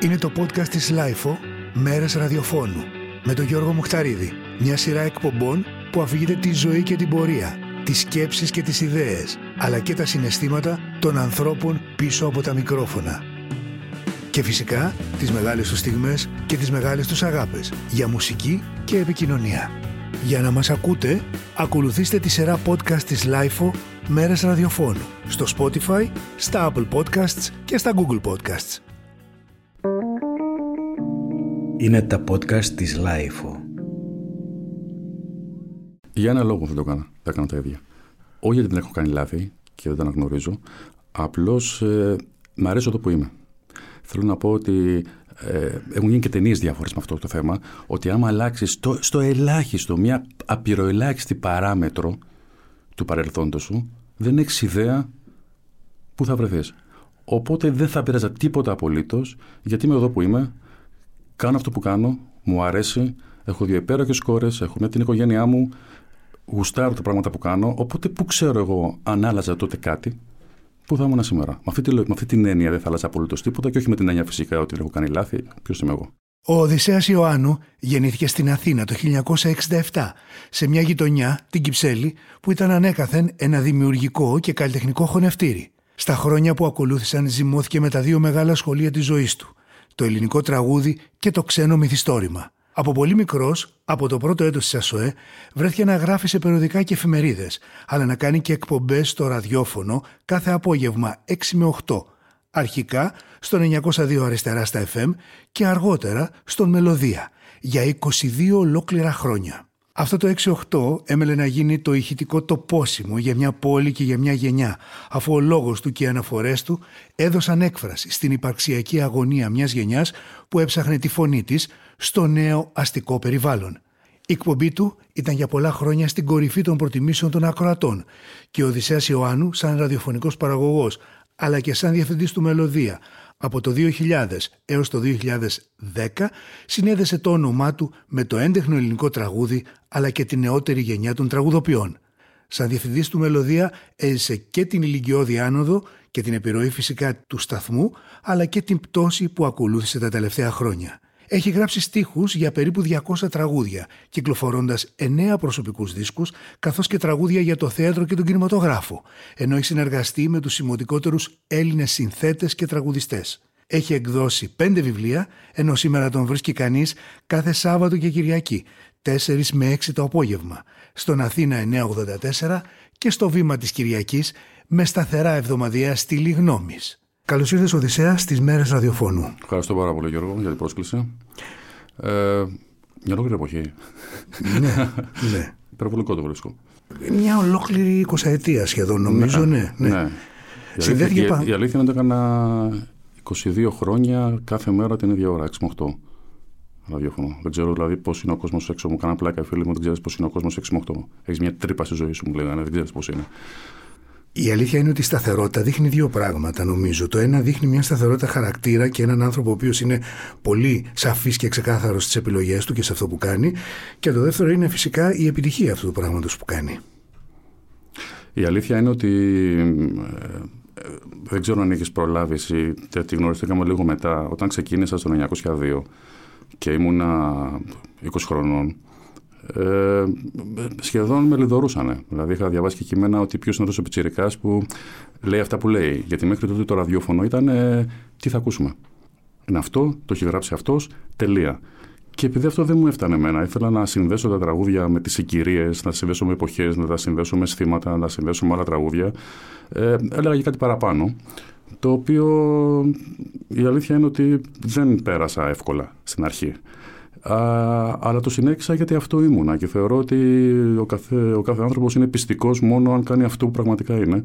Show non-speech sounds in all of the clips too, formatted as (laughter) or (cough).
Είναι το podcast της LiFO «Μέρες ραδιοφώνου» με τον Γιώργο Μουχταρίδη. Μια σειρά εκπομπών που αφηγείται τη ζωή και την πορεία, τις σκέψεις και τις ιδέες, αλλά και τα συναισθήματα των ανθρώπων πίσω από τα μικρόφωνα. Και φυσικά τις μεγάλες τους στιγμές και τις μεγάλες τους αγάπες για μουσική και επικοινωνία. Για να μας ακούτε, ακολουθήστε τη σειρά podcast της LiFO «Μέρες ραδιοφώνου» στο Spotify, στα Apple Podcasts και στα Google Podcasts. Είναι τα podcast της Lifeo. Για ένα λόγο δεν το έκανα. Τα έκανα τα ίδια. Όχι γιατί δεν έχω κάνει λάθη και δεν τα αναγνωρίζω. Απλώς ε, μ' αρέσει εδώ που είμαι. Θέλω να πω ότι ε, έχουν γίνει και ταινίες διάφορες με αυτό το θέμα. Ότι άμα αλλάξει στο, στο ελάχιστο, μια απειροελάχιστη παράμετρο του παρελθόντος σου, δεν έχεις ιδέα πού θα βρεθείς. Οπότε δεν θα πειράζα τίποτα απολύτως, γιατί είμαι εδώ που είμαι, κάνω αυτό που κάνω, μου αρέσει, έχω δύο υπέροχες κόρες, έχω με την οικογένειά μου, γουστάρω τα πράγματα που κάνω. Οπότε πού ξέρω εγώ αν άλλαζα τότε κάτι, πού θα ήμουν σήμερα. Με αυτή, τη, με αυτή την έννοια δεν θα άλλαζα απολύτως τίποτα και όχι με την έννοια φυσικά ότι δεν έχω κάνει λάθη. Ποιος είμαι εγώ. Ο Οδυσσέας Ιωάννου γεννήθηκε στην Αθήνα το 1967, σε μια γειτονιά, την Κυψέλη, που ήταν ανέκαθεν ένα δημιουργικό και καλλιτεχνικό χωνευτήρι. Στα χρόνια που ακολούθησαν ζυμώθηκε με τα δύο μεγάλα σχολεία της ζωής του, το ελληνικό τραγούδι και το ξένο μυθιστόρημα. Από πολύ μικρός, από το πρώτο έτος της ΑΣΟΕ, βρέθηκε να γράφει σε περιοδικά και εφημερίδες, αλλά να κάνει και εκπομπές στο ραδιόφωνο κάθε απόγευμα 6 με 8. Αρχικά στον 902 αριστερά στα FM και αργότερα στον Μελωδία για 22 ολόκληρα χρόνια. Αυτό το 6-8 έμελε να γίνει το ηχητικό τοπόσιμο για μια πόλη και για μια γενιά, αφού ο λόγος του και οι αναφορές του έδωσαν έκφραση στην υπαρξιακή αγωνία μιας γενιάς που έψαχνε τη φωνή της στο νέο αστικό περιβάλλον. Η εκπομπή του ήταν για πολλά χρόνια στην κορυφή των προτιμήσεων των ακροατών και ο Οδυσσέας Ιωάννου σαν ραδιοφωνικός παραγωγός αλλά και σαν διευθυντής του Μελωδία από το 2000 έως το 2010 συνέδεσε το όνομά του με το έντεχνο ελληνικό τραγούδι αλλά και τη νεότερη γενιά των τραγουδοποιών. Σαν διευθυντής του Μελωδία έζησε και την ηλικιώδη άνοδο και την επιρροή φυσικά του σταθμού αλλά και την πτώση που ακολούθησε τα τελευταία χρόνια. Έχει γράψει στίχους για περίπου 200 τραγούδια, κυκλοφορώντας 9 προσωπικούς δίσκους, καθώς και τραγούδια για το θέατρο και τον κινηματογράφο, ενώ έχει συνεργαστεί με τους σημαντικότερους Έλληνες συνθέτες και τραγουδιστές. Έχει εκδώσει 5 βιβλία, ενώ σήμερα τον βρίσκει κανείς κάθε Σάββατο και Κυριακή, 4 με 6 το απόγευμα, στον Αθήνα 984 και στο βήμα της Κυριακής με σταθερά εβδομαδιαία στήλη γνώμης. Καλώς ήρθες, Οδυσσέα, στις μέρες ραδιοφώνου. Ευχαριστώ πάρα πολύ, Γιώργο, για την πρόσκληση. Ε, μια ολόκληρη εποχή. ναι, (laughs) ναι. Υπερβολικό το βρίσκω. Μια ολόκληρη εικοσαετία σχεδόν, νομίζω, ναι. ναι. ναι. Η, αλήθεια, η, η αλήθεια είναι ότι έκανα 22 χρόνια κάθε μέρα την ίδια ώρα, 6 με 8 ραδιόφωνο. Δεν ξέρω δηλαδή πώς είναι ο κόσμος έξω μου. Κάνα πλάκα, φίλοι μου, δεν ξέρεις πώς είναι ο κόσμος 6 με 8. Έχεις μια τρύπα στη ζωή σου, μου λέγανε, δεν ξέρεις πώς είναι. Η αλήθεια είναι ότι η σταθερότητα δείχνει δύο πράγματα, νομίζω. Το ένα δείχνει μια σταθερότητα χαρακτήρα και έναν άνθρωπο ο οποίος είναι πολύ σαφής και ξεκάθαρος στις επιλογές του και σε αυτό που κάνει. Και το δεύτερο είναι φυσικά η επιτυχία αυτού του πράγματος που κάνει. Η αλήθεια είναι ότι ε, δεν ξέρω αν έχεις προλάβει ή τη γνωριστήκαμε λίγο μετά. Όταν ξεκίνησα στο 1902 και ήμουνα 20 χρονών, ε, σχεδόν με λιδωρούσαν. Δηλαδή, είχα διαβάσει και κείμενα ότι ποιος είναι αυτός ο Πιτσυρικά που λέει αυτά που λέει. Γιατί μέχρι τότε το ραδιόφωνο ήταν ε, τι θα ακούσουμε. Είναι αυτό, το έχει γράψει αυτός, τελεία. Και επειδή αυτό δεν μου έφτανε εμένα, ήθελα να συνδέσω τα τραγούδια με τις συγκυρίες, να τα συνδέσω με εποχές, να τα συνδέσω με αισθήματα, να τα συνδέσω με άλλα τραγούδια. Ε, έλεγα και κάτι παραπάνω. Το οποίο η αλήθεια είναι ότι δεν πέρασα εύκολα στην αρχή. Α, αλλά το συνέχισα γιατί αυτό ήμουνα και θεωρώ ότι ο κάθε, ο κάθε άνθρωπος είναι πιστικός μόνο αν κάνει αυτό που πραγματικά είναι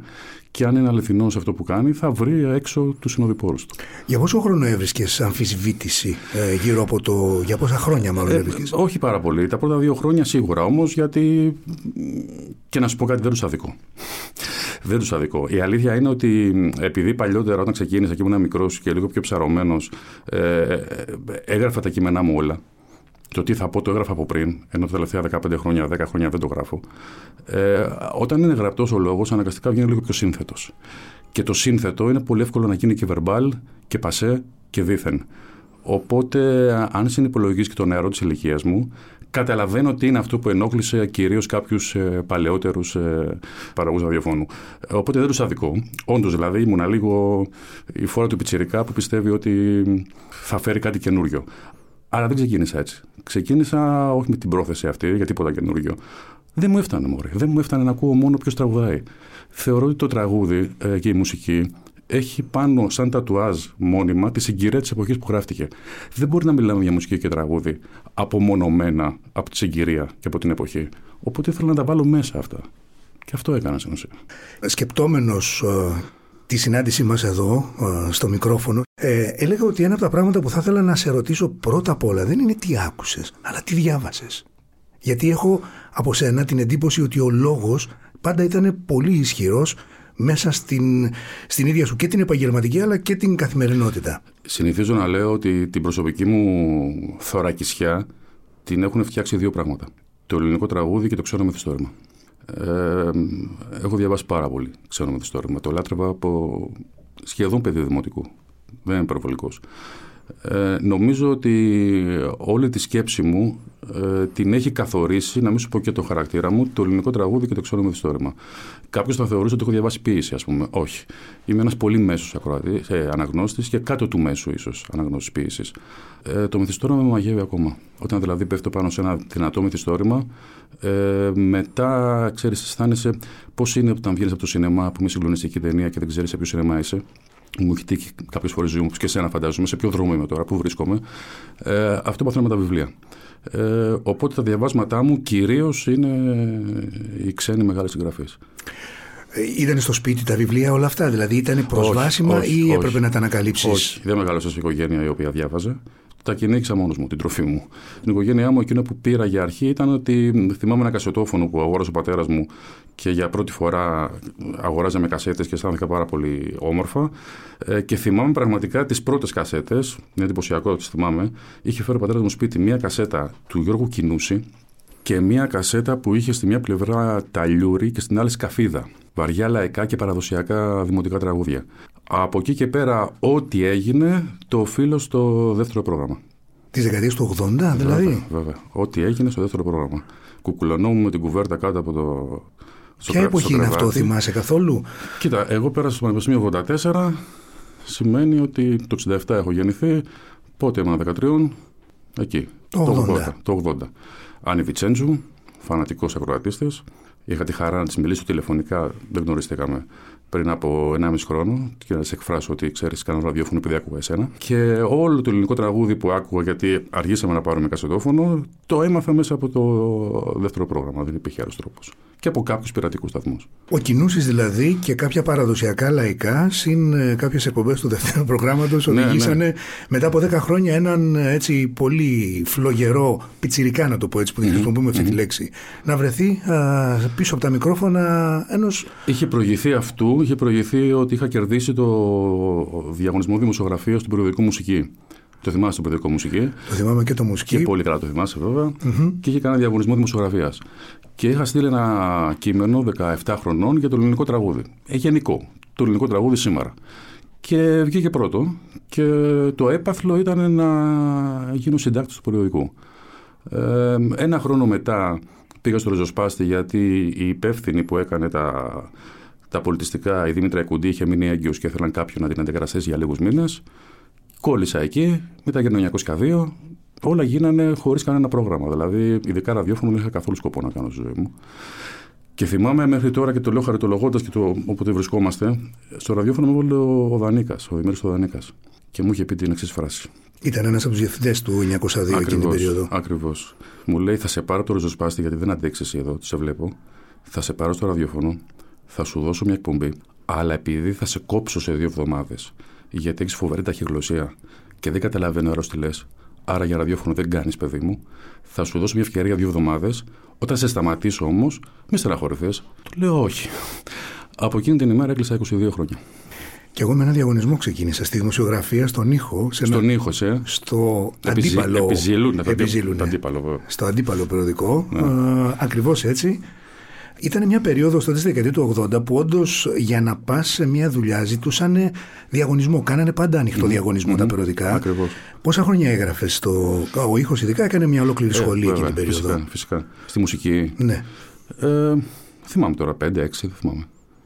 και αν είναι αληθινός σε αυτό που κάνει θα βρει έξω τους συνοδοιπόρους του. Για πόσο χρόνο έβρισκες αμφισβήτηση ε, γύρω από το... για πόσα χρόνια μάλλον ε, Όχι πάρα πολύ. Τα πρώτα δύο χρόνια σίγουρα όμως γιατί και να σου πω κάτι δεν τους αδικό. Δεν τους αδικό. Η αλήθεια είναι ότι επειδή παλιότερα όταν ξεκίνησα και ήμουν μικρός και λίγο πιο ψαρωμένος, ε, ε, έγραφα τα κείμενά μου όλα το τι θα πω το έγραφα από πριν, ενώ τα τελευταία 15 χρόνια, 10 χρόνια δεν το γράφω. Ε, όταν είναι γραπτός ο λόγος, αναγκαστικά βγαίνει λίγο πιο σύνθετος. Και το σύνθετο είναι πολύ εύκολο να γίνει και verbal και πασέ και δίθεν. Οπότε, αν συνυπολογίσει και το νεαρό της ηλικίας μου, καταλαβαίνω ότι είναι αυτό που ενόχλησε κυρίως κάποιους ε, παλαιότερους ε, παραγωγούς ραδιοφώνου. Οπότε δεν τους αδικώ. Όντως, δηλαδή, ήμουν λίγο η φόρα του πιτσυρικά που πιστεύει ότι θα φέρει κάτι καινούριο. Αλλά δεν ξεκίνησα έτσι. Ξεκίνησα όχι με την πρόθεση αυτή για τίποτα καινούριο. Δεν μου έφτανε, μωρέ. Δεν μου έφτανε να ακούω μόνο ποιος τραγουδάει. Θεωρώ ότι το τραγούδι ε, και η μουσική έχει πάνω σαν τατουάζ μόνιμα τη συγκυρία της εποχής που γράφτηκε. Δεν μπορεί να μιλάμε για μουσική και τραγούδι απομονωμένα από τη συγκυρία και από την εποχή. Οπότε ήθελα να τα βάλω μέσα αυτά. Και αυτό έκανα στην ουσία. Σκεπτόμενος ε, τη συνάντησή μας εδώ, ε, στο μικρόφωνο, ε, έλεγα ότι ένα από τα πράγματα που θα ήθελα να σε ρωτήσω πρώτα απ' όλα δεν είναι τι άκουσες, αλλά τι διάβασες. Γιατί έχω από σένα την εντύπωση ότι ο λόγος πάντα ήταν πολύ ισχυρός μέσα στην, στην ίδια σου και την επαγγελματική αλλά και την καθημερινότητα. Συνηθίζω να λέω ότι την προσωπική μου θωρακισιά την έχουν φτιάξει δύο πράγματα. Το ελληνικό τραγούδι και το ξένο μυθιστόρημα. Ε, έχω διαβάσει πάρα πολύ ξένο μυθιστόρημα. Το λάτρευα από σχεδόν παιδί δημοτικού. Δεν είμαι υπερβολικός. Ε, νομίζω ότι όλη τη σκέψη μου ε, την έχει καθορίσει, να μην σου πω και το χαρακτήρα μου, το ελληνικό τραγούδι και το ξένο μυθιστόρημα. Κάποιος θα θεωρούσε ότι έχω διαβάσει ποιήση, ας πούμε. Όχι. Είμαι ένας πολύ μέσος ε, αναγνώστης και κάτω του μέσου, ίσως, αναγνώστης ποιήση. Ε, το μυθιστόρημα με μαγεύει ακόμα. Όταν δηλαδή πέφτω πάνω σε ένα δυνατό μυθιστόρημα, ε, μετά ξέρεις, αισθάνεσαι πώς είναι όταν βγαίνεις από το σινεμά που είναι συγκλονιστική ταινία και δεν ξέρεις σε ποιο σινεμά είσαι μου έχει τύχει κάποιες φορές ζωή μου, και εσένα φαντάζομαι, σε ποιο δρόμο είμαι τώρα, πού βρίσκομαι. Ε, αυτό παθαίνω με τα βιβλία. Ε, οπότε τα διαβάσματά μου κυρίως είναι οι ξένοι μεγάλοι συγγραφείς. Ε, ήταν στο σπίτι τα βιβλία όλα αυτά, δηλαδή ήταν προσβάσιμα όχι, όχι, ή έπρεπε να τα ανακαλύψεις; Όχι, δεν μεγάλωσα σε οικογένεια η οποία διάβαζε τα κυνήγησα μόνος μου, την τροφή μου. Την οικογένειά μου, εκείνο που πήρα για αρχή ήταν ότι θυμάμαι ένα κασετόφωνο που αγόρασε ο πατέρας μου και για πρώτη φορά αγοράζαμε κασέτες και αισθάνθηκα πάρα πολύ όμορφα. Ε, και θυμάμαι πραγματικά τις πρώτες κασέτες, είναι εντυπωσιακό τις θυμάμαι. Είχε φέρει ο πατέρας μου σπίτι μία κασέτα του Γιώργου Κινούση και μία κασέτα που είχε στη μία πλευρά ταλιούρι και στην άλλη σκαφίδα. Βαριά λαϊκά και παραδοσιακά δημοτικά τραγούδια. Από εκεί και πέρα, ό,τι έγινε, το οφείλω στο δεύτερο πρόγραμμα. Της δεκαετίας του 80, δηλαδή; Βέβαια, βέβαια. Ό,τι έγινε στο δεύτερο πρόγραμμα. Κουκουλωνόμουν με την κουβέρτα κάτω από το. Ποια εποχή είναι αυτό, θυμάσαι καθόλου; Κοίτα, εγώ πέρασα στο Πανεπιστήμιο 84. Σημαίνει ότι το 67 έχω γεννηθεί. Πότε ήμουν 13, εκεί. Το, 80. Το 80. Άννη Βιτσέντζου, φανατικός ακροατής Είχα τη χαρά να της μιλήσω τηλεφωνικά, δεν γνωριστήκαμε πριν από 1,5 χρόνο και να σε εκφράσω ότι ξέρεις, κάνω ραδιόφωνο επειδή άκουγα εσένα. Και όλο το ελληνικό τραγούδι που άκουγα, γιατί αργήσαμε να πάρουμε κασετόφωνο, το έμαθα μέσα από το δεύτερο πρόγραμμα. Δεν υπήρχε άλλος τρόπος. Και από κάποιους πειρατικούς σταθμούς. Ο Κινούσης δηλαδή και κάποια παραδοσιακά λαϊκά, συν ε, κάποιες εκπομπές του δεύτερου προγράμματος, ναι, οδηγήσανε ναι. μετά από 10 χρόνια έναν ε, έτσι πολύ φλογερό, πιτσιρικά να το πω έτσι, που δεν mm-hmm. χρησιμοποιούμε αυτή mm-hmm. τη λέξη, να βρεθεί α, πίσω από τα μικρόφωνα ενό. Είχε προηγηθεί αυτού είχε προηγηθεί ότι είχα κερδίσει το διαγωνισμό δημοσιογραφίας του περιοδικού Μουσική. Το θυμάσαι το περιοδικό Μουσική; Το θυμάμαι και το Μουσική. Και πολύ καλά το θυμάσαι βέβαια. Mm-hmm. Και είχε κάνει διαγωνισμό δημοσιογραφίας. Και είχα στείλει ένα κείμενο 17 χρονών για το ελληνικό τραγούδι. Ε, γενικό. Το ελληνικό τραγούδι σήμερα. Και βγήκε πρώτο. Και το έπαθλο ήταν να γίνω συντάκτης του περιοδικού. Ε, ένα χρόνο μετά πήγα στο ριζοσπάστη γιατί η υπεύθυνη που έκανε τα τα πολιτιστικά, η Δήμητρα Κουντή είχε μείνει έγκυος και ήθελαν κάποιον να την αντικαταστήσει για λίγους μήνες. Κόλλησα εκεί, μετά για το 1902. Όλα γίνανε χωρίς κανένα πρόγραμμα. Δηλαδή, ειδικά ραδιόφωνο δεν είχα καθόλου σκοπό να κάνω στη ζωή μου. Και θυμάμαι μέχρι τώρα και το λέω χαριτολογώντας και το όποτε βρισκόμαστε, στο ραδιόφωνο μου έβαλε ο Δανίκα, ο Δημήτρης Δανίκα. Και μου είχε πει την εξής φράση. Ήταν ένας από τους διευθυντές του 1902 εκείνη την περίοδο. Ακριβώς. Μου λέει: Θα σε πάρω το ριζοσπάστη γιατί δεν αντέξει εδώ, σε βλέπω. Θα σε πάρω στο ραδιόφωνο θα σου δώσω μια εκπομπή, αλλά επειδή θα σε κόψω σε δύο εβδομάδες, γιατί έχεις φοβερή ταχυγλωσία και δεν καταλαβαίνω άρα τι λες, άρα για ραδιόφωνο δεν κάνεις, παιδί μου, θα σου δώσω μια ευκαιρία δύο εβδομάδες. Όταν σε σταματήσω όμως, μη στεναχωρηθείς. Του λέω όχι. Από εκείνη την ημέρα έκλεισα 22 χρόνια. Και εγώ με ένα διαγωνισμό ξεκίνησα στη δημοσιογραφία, στον ήχο. Σε στον ήχο, σε. Στο αντίπαλο. Επιζηλούν, επιζηλούν, αντίπαλο. Στο αντίπαλο περιοδικό. Ναι. Ακριβώς έτσι. Ήταν μια περίοδο τότε στη δεκαετία του 80 που όντως για να πας σε μια δουλειά ζητούσαν διαγωνισμό. Κάνανε πάντα ανοιχτό διαγωνισμό τα περιοδικά. Ακριβώς. Πόσα χρόνια έγραφες στο. Ο ήχος, ειδικά, έκανε μια ολόκληρη σχολή Ε, εκείνη βέβαια, την περίοδο. Φυσικά, φυσικά. Στη μουσική. Ναι. Ε, θυμάμαι τώρα, 5-6, δεν θυμάμαι.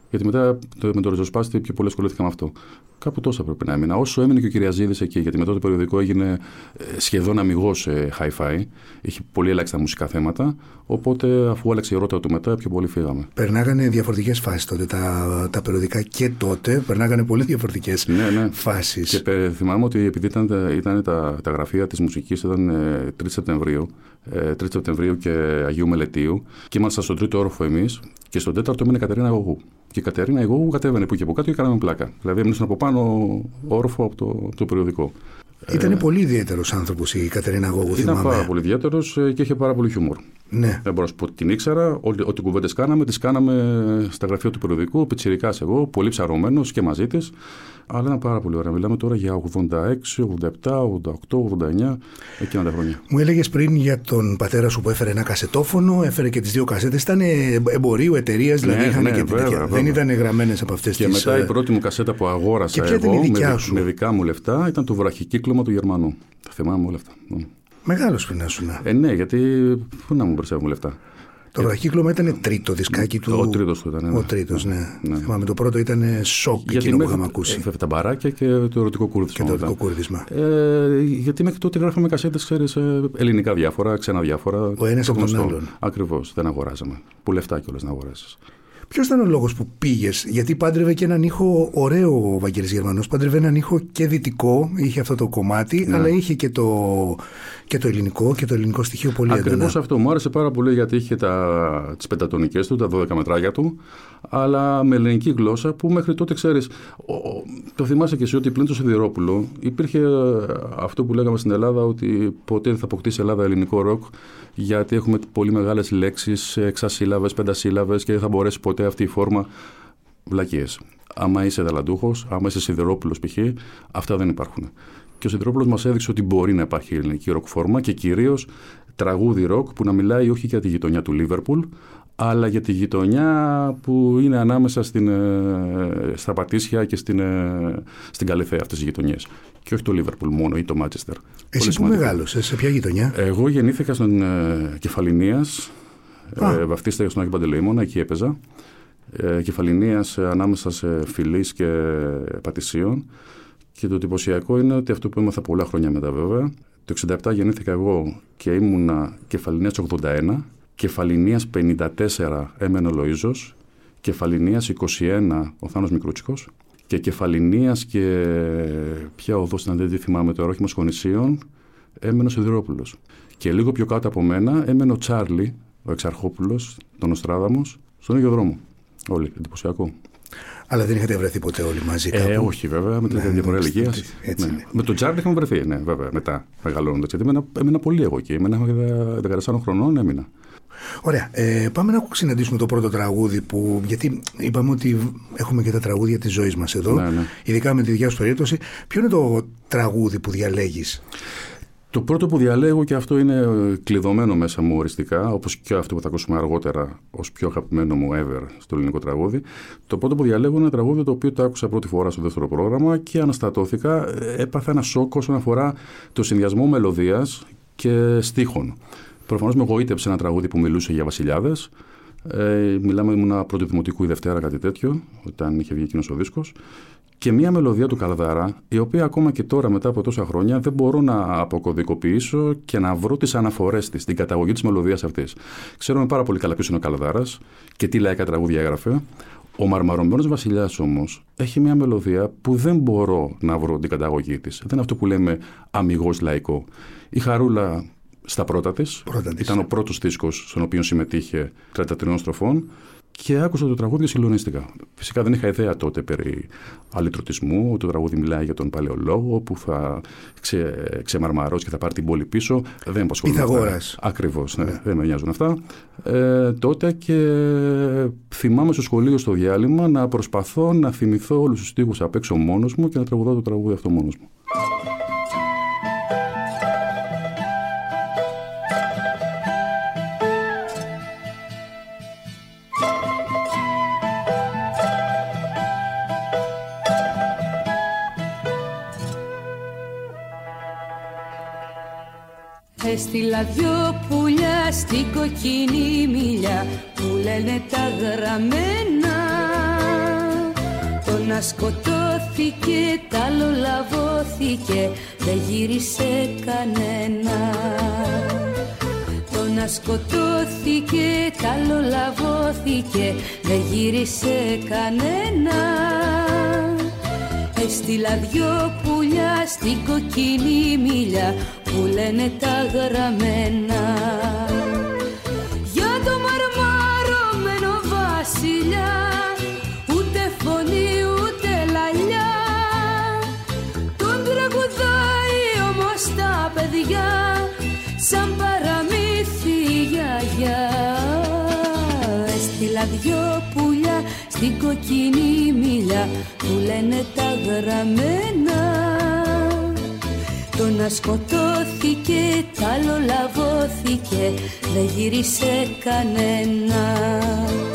Γιατί μετά το, με το ριζοσπάστη πιο πολύ ασχολήθηκα με αυτό. Κάπου τόσο πρέπει να έμεινα. Όσο έμεινε και ο Κυριαζίδη εκεί, γιατί μετά το περιοδικό έγινε ε, σχεδόν αμυγός ε, hi-fi. Είχε πολύ ελάχιστα μουσικά θέματα. Οπότε, αφού άλλαξε η ρότα του μετά, πιο πολύ φύγαμε. Περνάγανε διαφορετικές φάσεις τότε τα, τα περιοδικά και τότε. Περνάγανε πολύ διαφορετικές Ναι, ναι. φάσεις. Και πε- θυμάμαι ότι επειδή ήταν, ήταν τα, τα γραφεία της μουσικής, ήταν ε, 3 Σεπτεμβρίου, ε, 3 Σεπτεμβρίου και Αγίου Μελετίου, και ήμασταν στον τρίτο όροφο εμείς, και στον τέταρτο έμεινε η Κατερίνα Γογού. Και η Κατερίνα Γογού κατέβαινε που και από κάτω και κάναμε πλάκα. Δηλαδή έμεινε από πάνω όροφο από το, από το περιοδικό. Ήταν πολύ ιδιαίτερος άνθρωπος η Κατερίνα Γόγου, Ήταν θυμάμαι. πάρα πολύ ιδιαίτερος και είχε πάρα πολύ χιούμορ. Ναι. Δεν μπορώ να σου πω ότι την ήξερα. Ό,τι, ό,τι κουβέντες κάναμε, τις κάναμε στα γραφεία του περιοδικού. Πιτσυρικά εγώ, πολύ ψαρωμένος και μαζί της. Αλλά ήταν πάρα πολύ ωραία. Μιλάμε τώρα για 86, 87, 88, 89, εκείνα τα χρόνια. Μου έλεγες πριν για τον πατέρα σου που έφερε ένα κασετόφωνο, έφερε και τις δύο κασέτες. Ήταν εμπορίου, εταιρείας, δηλαδή Ναι, είχαν ναι, και βέβαια, τέτοια. βέβαια. Δεν ήταν γραμμένες από αυτές τις. Και μετά η πρώτη μου κασέτα που αγόρασα Και ποια ήταν εγώ η δικιά με, σου; με δικά μου λεφτά ήταν το βραχικύκλωμα του Γερμανού. Τα θυμάμαι όλα αυτά. Μεγάλος πριν να σου να. Ε, ναι, γιατί πού να μου περισσεύουν λεφτά. Το βραχύκλωμα ήταν τρίτο δισκάκι του. Ο τρίτος του ήταν, ναι. Ο τρίτος, ναι. Ναι. Θυμάμαι, το πρώτο ήταν σοκ Γιατί εκείνο που μέχρι είχαμε ακούσει. ε, τα μπαράκια και το ερωτικό κούρδισμα. και το μετά. δικό κούρδισμα. Ε, γιατί μέχρι τότε γράφαμε κασέτες, ξέρεις, ε, ελληνικά διάφορα, ξένα διάφορα. Ο ένας το από τον γνωστό. άλλον. Ακριβώς, δεν αγοράζαμε. Που λεφτά κιόλας να αγοράσεις. Ποιος ήταν ο λόγος που πήγες, Γιατί πάντρευε και έναν ήχο ωραίο ο Βαγγέλης Γερμανός. Πάντρευε έναν ήχο και δυτικό, είχε αυτό το κομμάτι, Ναι. αλλά είχε και το, και το ελληνικό και το ελληνικό στοιχείο πολύ έντονα. Ακριβώς αυτό. Μου άρεσε πάρα πολύ γιατί είχε τα, τις πεντατονικές του, τα 12 μετράγια του, αλλά με ελληνική γλώσσα που μέχρι τότε ξέρεις, ο- ο- το θυμάσαι και εσύ ότι πριν το Σιδηρόπουλο υπήρχε ε, αυτό που λέγαμε στην Ελλάδα ότι ποτέ δεν θα αποκτήσει η Ελλάδα ελληνικό ροκ γιατί έχουμε πολύ μεγάλες λέξεις, εξασύλλαβες, πεντασύλλαβες και δεν θα μπορέσει ποτέ αυτή η φόρμα βλακίες. Άμα είσαι ταλαντούχος, άμα είσαι Σιδηρόπουλος π.χ., αυτά δεν υπάρχουν. Και ο Σιδηρόπουλος μας έδειξε ότι μπορεί να υπάρχει ελληνική ροκ φόρμα και κυρίως τραγούδι ροκ που να μιλάει όχι για τη γειτονιά του Λίβερπουλ, αλλά για τη γειτονιά που είναι ανάμεσα στην, ε, στα Πατήσια και στην, ε, στην Καλυθέα αυτές τις γειτονιές. Και όχι το Λίβερπουλ μόνο ή το Μάτσεστερ. Εσύ που μεγάλωσες, σε ποια γειτονιά; Εγώ γεννήθηκα στον ε, Κεφαλινίας, Α. ε, βαφτίστηκα στον Άγιο Παντελεήμονα, εκεί έπαιζα. Ε, Κεφαλινίας ε, ανάμεσα σε Φιλής και Πατησίων. Και το εντυπωσιακό είναι ότι αυτό που έμαθα πολλά χρόνια μετά βέβαια, το 67 γεννήθηκα εγώ και ήμουνα Κεφαλινίας 81, Κεφαλινίας 54 έμενε ο Λοΐζος, Κεφαλινίας 21 ο Θάνος Μικρούτσικος και Κεφαλινίας και ποια οδός ήταν δεν τη θυμάμαι τώρα, όχι Μοσχονησίων, έμενε ο Σιδηρόπουλος. Και λίγο πιο κάτω από μένα έμενε ο Τσάρλι, ο Εξαρχόπουλος, τον Οστράδαμος, στον ίδιο δρόμο. Όλοι, εντυπωσιακό. Αλλά δεν είχατε βρεθεί ποτέ όλοι μαζί κάπου; Ε, όχι βέβαια, με τέτοια διαφορά εντάξει, ηλικία. έτσι είναι. Με τον Τσάρλι είχαμε βρεθεί, ναι, βέβαια, μετά μεγαλώνοντας. Γιατί έμεινα, έμεινα πολύ εγώ εκεί. Έμεινα 14 χρονών, έμεινα. Ωραία. Ε, πάμε να συναντήσουμε το πρώτο τραγούδι που. Γιατί είπαμε ότι έχουμε και τα τραγούδια της ζωής μας εδώ. Ναι, ναι. Ειδικά με τη δικιά σου περίπτωση. Ποιο είναι το τραγούδι που διαλέγεις; Το πρώτο που διαλέγω και αυτό είναι ε, κλειδωμένο μέσα μου οριστικά, όπως και αυτό που θα ακούσουμε αργότερα ως πιο αγαπημένο μου ever στο ελληνικό τραγούδι. Το πρώτο που διαλέγω είναι ένα τραγούδι το οποίο το άκουσα πρώτη φορά στο δεύτερο πρόγραμμα και αναστατώθηκα. Ε, Έπαθα ένα σοκ όσον αφορά το συνδυασμό μελωδίας και στίχων. Προφανώς με εγωίτευσε ένα τραγούδι που μιλούσε για βασιλιάδες. Ε, μιλάμε, ήμουν πρώτη δημοτικού ή Δευτέρα, κάτι τέτοιο, όταν είχε βγει εκείνος ο δίσκος. Και μια μελωδία του Καλδαρά, η οποία ακόμα και τώρα μετά από τόσα χρόνια δεν μπορώ να αποκωδικοποιήσω και να βρω τις αναφορές της, την καταγωγή της μελωδίας αυτής. Ξέρουμε πάρα πολύ καλά ποιος είναι ο Καλδάρας και τι λαϊκά τραγούδια έγραφε. Ο Μαρμαρωμένος Βασιλιάς όμως έχει μια μελωδία που δεν μπορώ να βρω την καταγωγή της. Δεν είναι αυτό που λέμε αμυγός λαϊκό. Η Χαρούλα στα πρώτα της. Πρώτα της. Ήταν ο πρώτος δίσκος στον οποίο συμμετείχε 33 στροφών και άκουσα το τραγούδι και συγκλονίστηκα. Φυσικά δεν είχα ιδέα τότε περί αλυτρωτισμού. Το τραγούδι μιλάει για τον παλαιολόγο που θα ξε, ξεμαρμαρώσει και θα πάρει την πόλη πίσω. Δεν με απασχολούν αυτά. Πυθαγόρας. Ακριβώς, ναι, δεν με νοιάζουν αυτά. Ε, τότε και θυμάμαι στο σχολείο στο διάλειμμα να προσπαθώ να θυμηθώ όλους τους στίχους απ' έξω μόνος μου και να τραγουδάω το τραγούδι αυτό μόνος μου. Έστειλα δυο πουλιά στην κοκκινή μιλιά που λένε τα γραμμένα. Το να σκοτώθηκε, τ' άλλο λαβώθηκε, δεν γύρισε κανένα. Το να σκοτώθηκε, τ' άλλο λαβώθηκε, δεν γύρισε κανένα Έστειλα δυο πουλιά στην κοκκινή μιλιά που λένε τα γραμμένα στην κοκκινή μιλιά που λένε τα γραμμένα το να σκοτώθηκε, τ' άλλο λαβώθηκε, δεν γύρισε κανένα.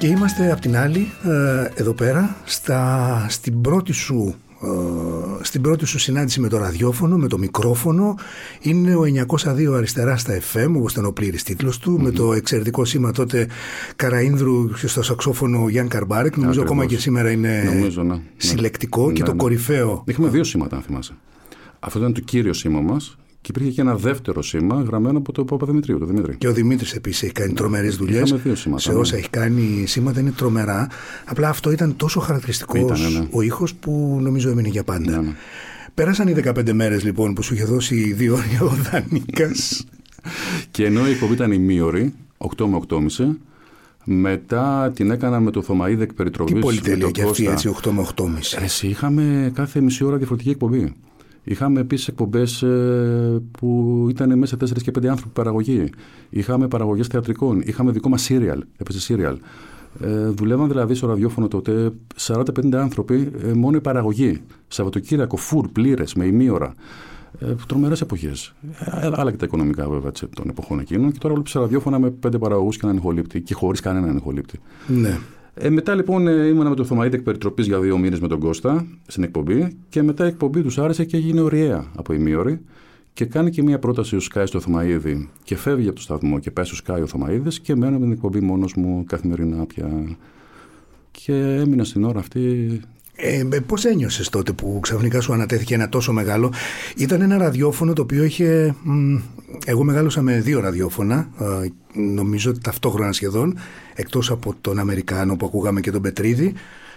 Και είμαστε απ' την άλλη ε, εδώ πέρα στα, στην πρώτη σου ε, στην πρώτη σου συνάντηση με το ραδιόφωνο, με το μικρόφωνο. Είναι ο 902 αριστερά στα FM όπως ήταν ο πλήρης τίτλος του με το εξαιρετικό σήμα τότε Καραΐνδρου και στο σαξόφωνο Γιάν Καρμπάρεκ. Νομίζω ακόμα και σήμερα είναι Νομίζω, ναι. συλλεκτικό Ναι, και το ναι. κορυφαίο. Είχαμε δύο σήματα, αν θυμάσαι. Αυτό ήταν το κύριο σήμα μας και υπήρχε και ένα δεύτερο σήμα γραμμένο από τον Παπαδημητρίου, τον Δημήτρη. Και ο Δημήτρης επίσης έχει κάνει τρομερές δουλειές. Είχαμε δύο σήματα, Σε ναι. όσα έχει κάνει σήματα είναι τρομερά. Απλά αυτό ήταν τόσο χαρακτηριστικός Ήτανε, ναι. ο ήχος που νομίζω έμεινε για πάντα. Ναι, ναι. Πέρασαν οι 15 μέρες λοιπόν που σου είχε δώσει δύο ώρια ο Δανίκας. Και ενώ η εκπομπή ήταν ημίωρη, 8 με 8.30, μετά την έκανα με το Θωμαίδη εκ περιτροπής. Τι με πολυτέλεια τον και αυτή Κώστα. έτσι 8 με 8,5. Εσύ, είχαμε κάθε μισή ώρα διαφορετική εκπομπή. Είχαμε επίσης εκπομπές που ήταν μέσα 4 και 5 άνθρωποι παραγωγή. Είχαμε παραγωγές θεατρικών. Είχαμε δικό μας serial. Έπαιζε serial. Ε, δουλεύαν δηλαδή στο ραδιόφωνο τότε 40-50 άνθρωποι, ε, μόνο η παραγωγή. Σαββατοκύριακο, φουρ, πλήρες, με ημίωρα. Ε, Τρομερές εποχές. Ε, άλλα και τα οικονομικά βέβαια έτσι, των εποχών εκείνων. Και τώρα βλέπεις ραδιόφωνα με πέντε παραγωγούς και έναν ηχολήπτη και χωρίς κανέναν ηχολήπτη. Ναι. Ε, μετά λοιπόν ε, ήμουνα με το Θωμαίδη εκ περιτροπής για δύο μήνες με τον Κώστα στην εκπομπή και μετά η εκπομπή τους άρεσε και έγινε ωριαία από ημίωρη και κάνει και μια πρόταση ο Σκάι στο Θωμαίδη και φεύγει από το σταθμό και πάει στο Σκάι ο Θωμαίδης και μένω με την εκπομπή μόνος μου καθημερινά πια. Και έμεινα στην ώρα αυτή Ε, Πώς ένιωσες τότε που ξαφνικά σου ανατέθηκε ένα τόσο μεγάλο; Ήταν ένα ραδιόφωνο το οποίο είχε. μ, εγώ μεγάλωσα με δύο ραδιόφωνα, ε, νομίζω ταυτόχρονα σχεδόν, εκτός από τον Αμερικάνο που ακούγαμε και τον Πετρίδη.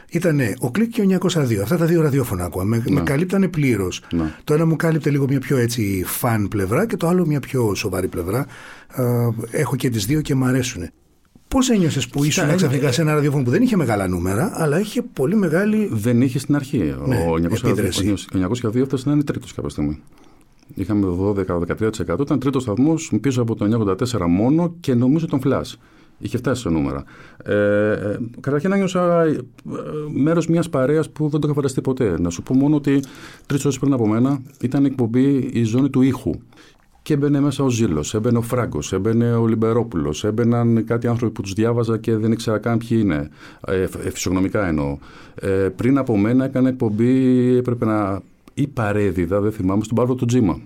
Ήταν ο Κλικ και ο 902. Αυτά τα δύο ραδιόφωνα ακούω. Με, με καλύπτανε πλήρως. Ναι. Το ένα μου κάλυπτε λίγο μια πιο έτσι φαν πλευρά και το άλλο μια πιο σοβαρή πλευρά. Ε, έχω και τις δύο και μου αρέσουν. Πώς ένιωσες που ήσουν ε, ξαφνικά ε, σε ένα ραδιόφωνο που δεν είχε μεγάλα νούμερα, αλλά είχε πολύ μεγάλη δεν είχε στην αρχή. Ναι, ο, 902, επίδραση. ο 902 έφτασε να είναι τρίτος κάποια στιγμή. Είχαμε 12-13%. Ήταν τρίτος σταθμός πίσω από το 984 μόνο και νομίζω τον Flash. Είχε φτάσει σε νούμερα. Ε, ε, καταρχήν ένιωσα ε, μέρος μιας παρέας που δεν το είχα φανταστεί ποτέ. Να σου πω μόνο ότι τρεις ώρες πριν από μένα ήταν η εκπομπή η ζώνη του ήχου. Και έμπαινε μέσα ο Ζήλος, έμπαινε ο Φράγκος, έμπαινε ο Λιμπερόπουλος, έμπαιναν κάτι άνθρωποι που τους διάβαζα και δεν ήξερα καν ποιοι είναι. Ε, ε, φυσιογνωμικά εννοώ. Ε, πριν από μένα έκανε εκπομπή, έπρεπε να. ή παρέδιδα, δεν θυμάμαι, στον Παύλο του Τζίμα.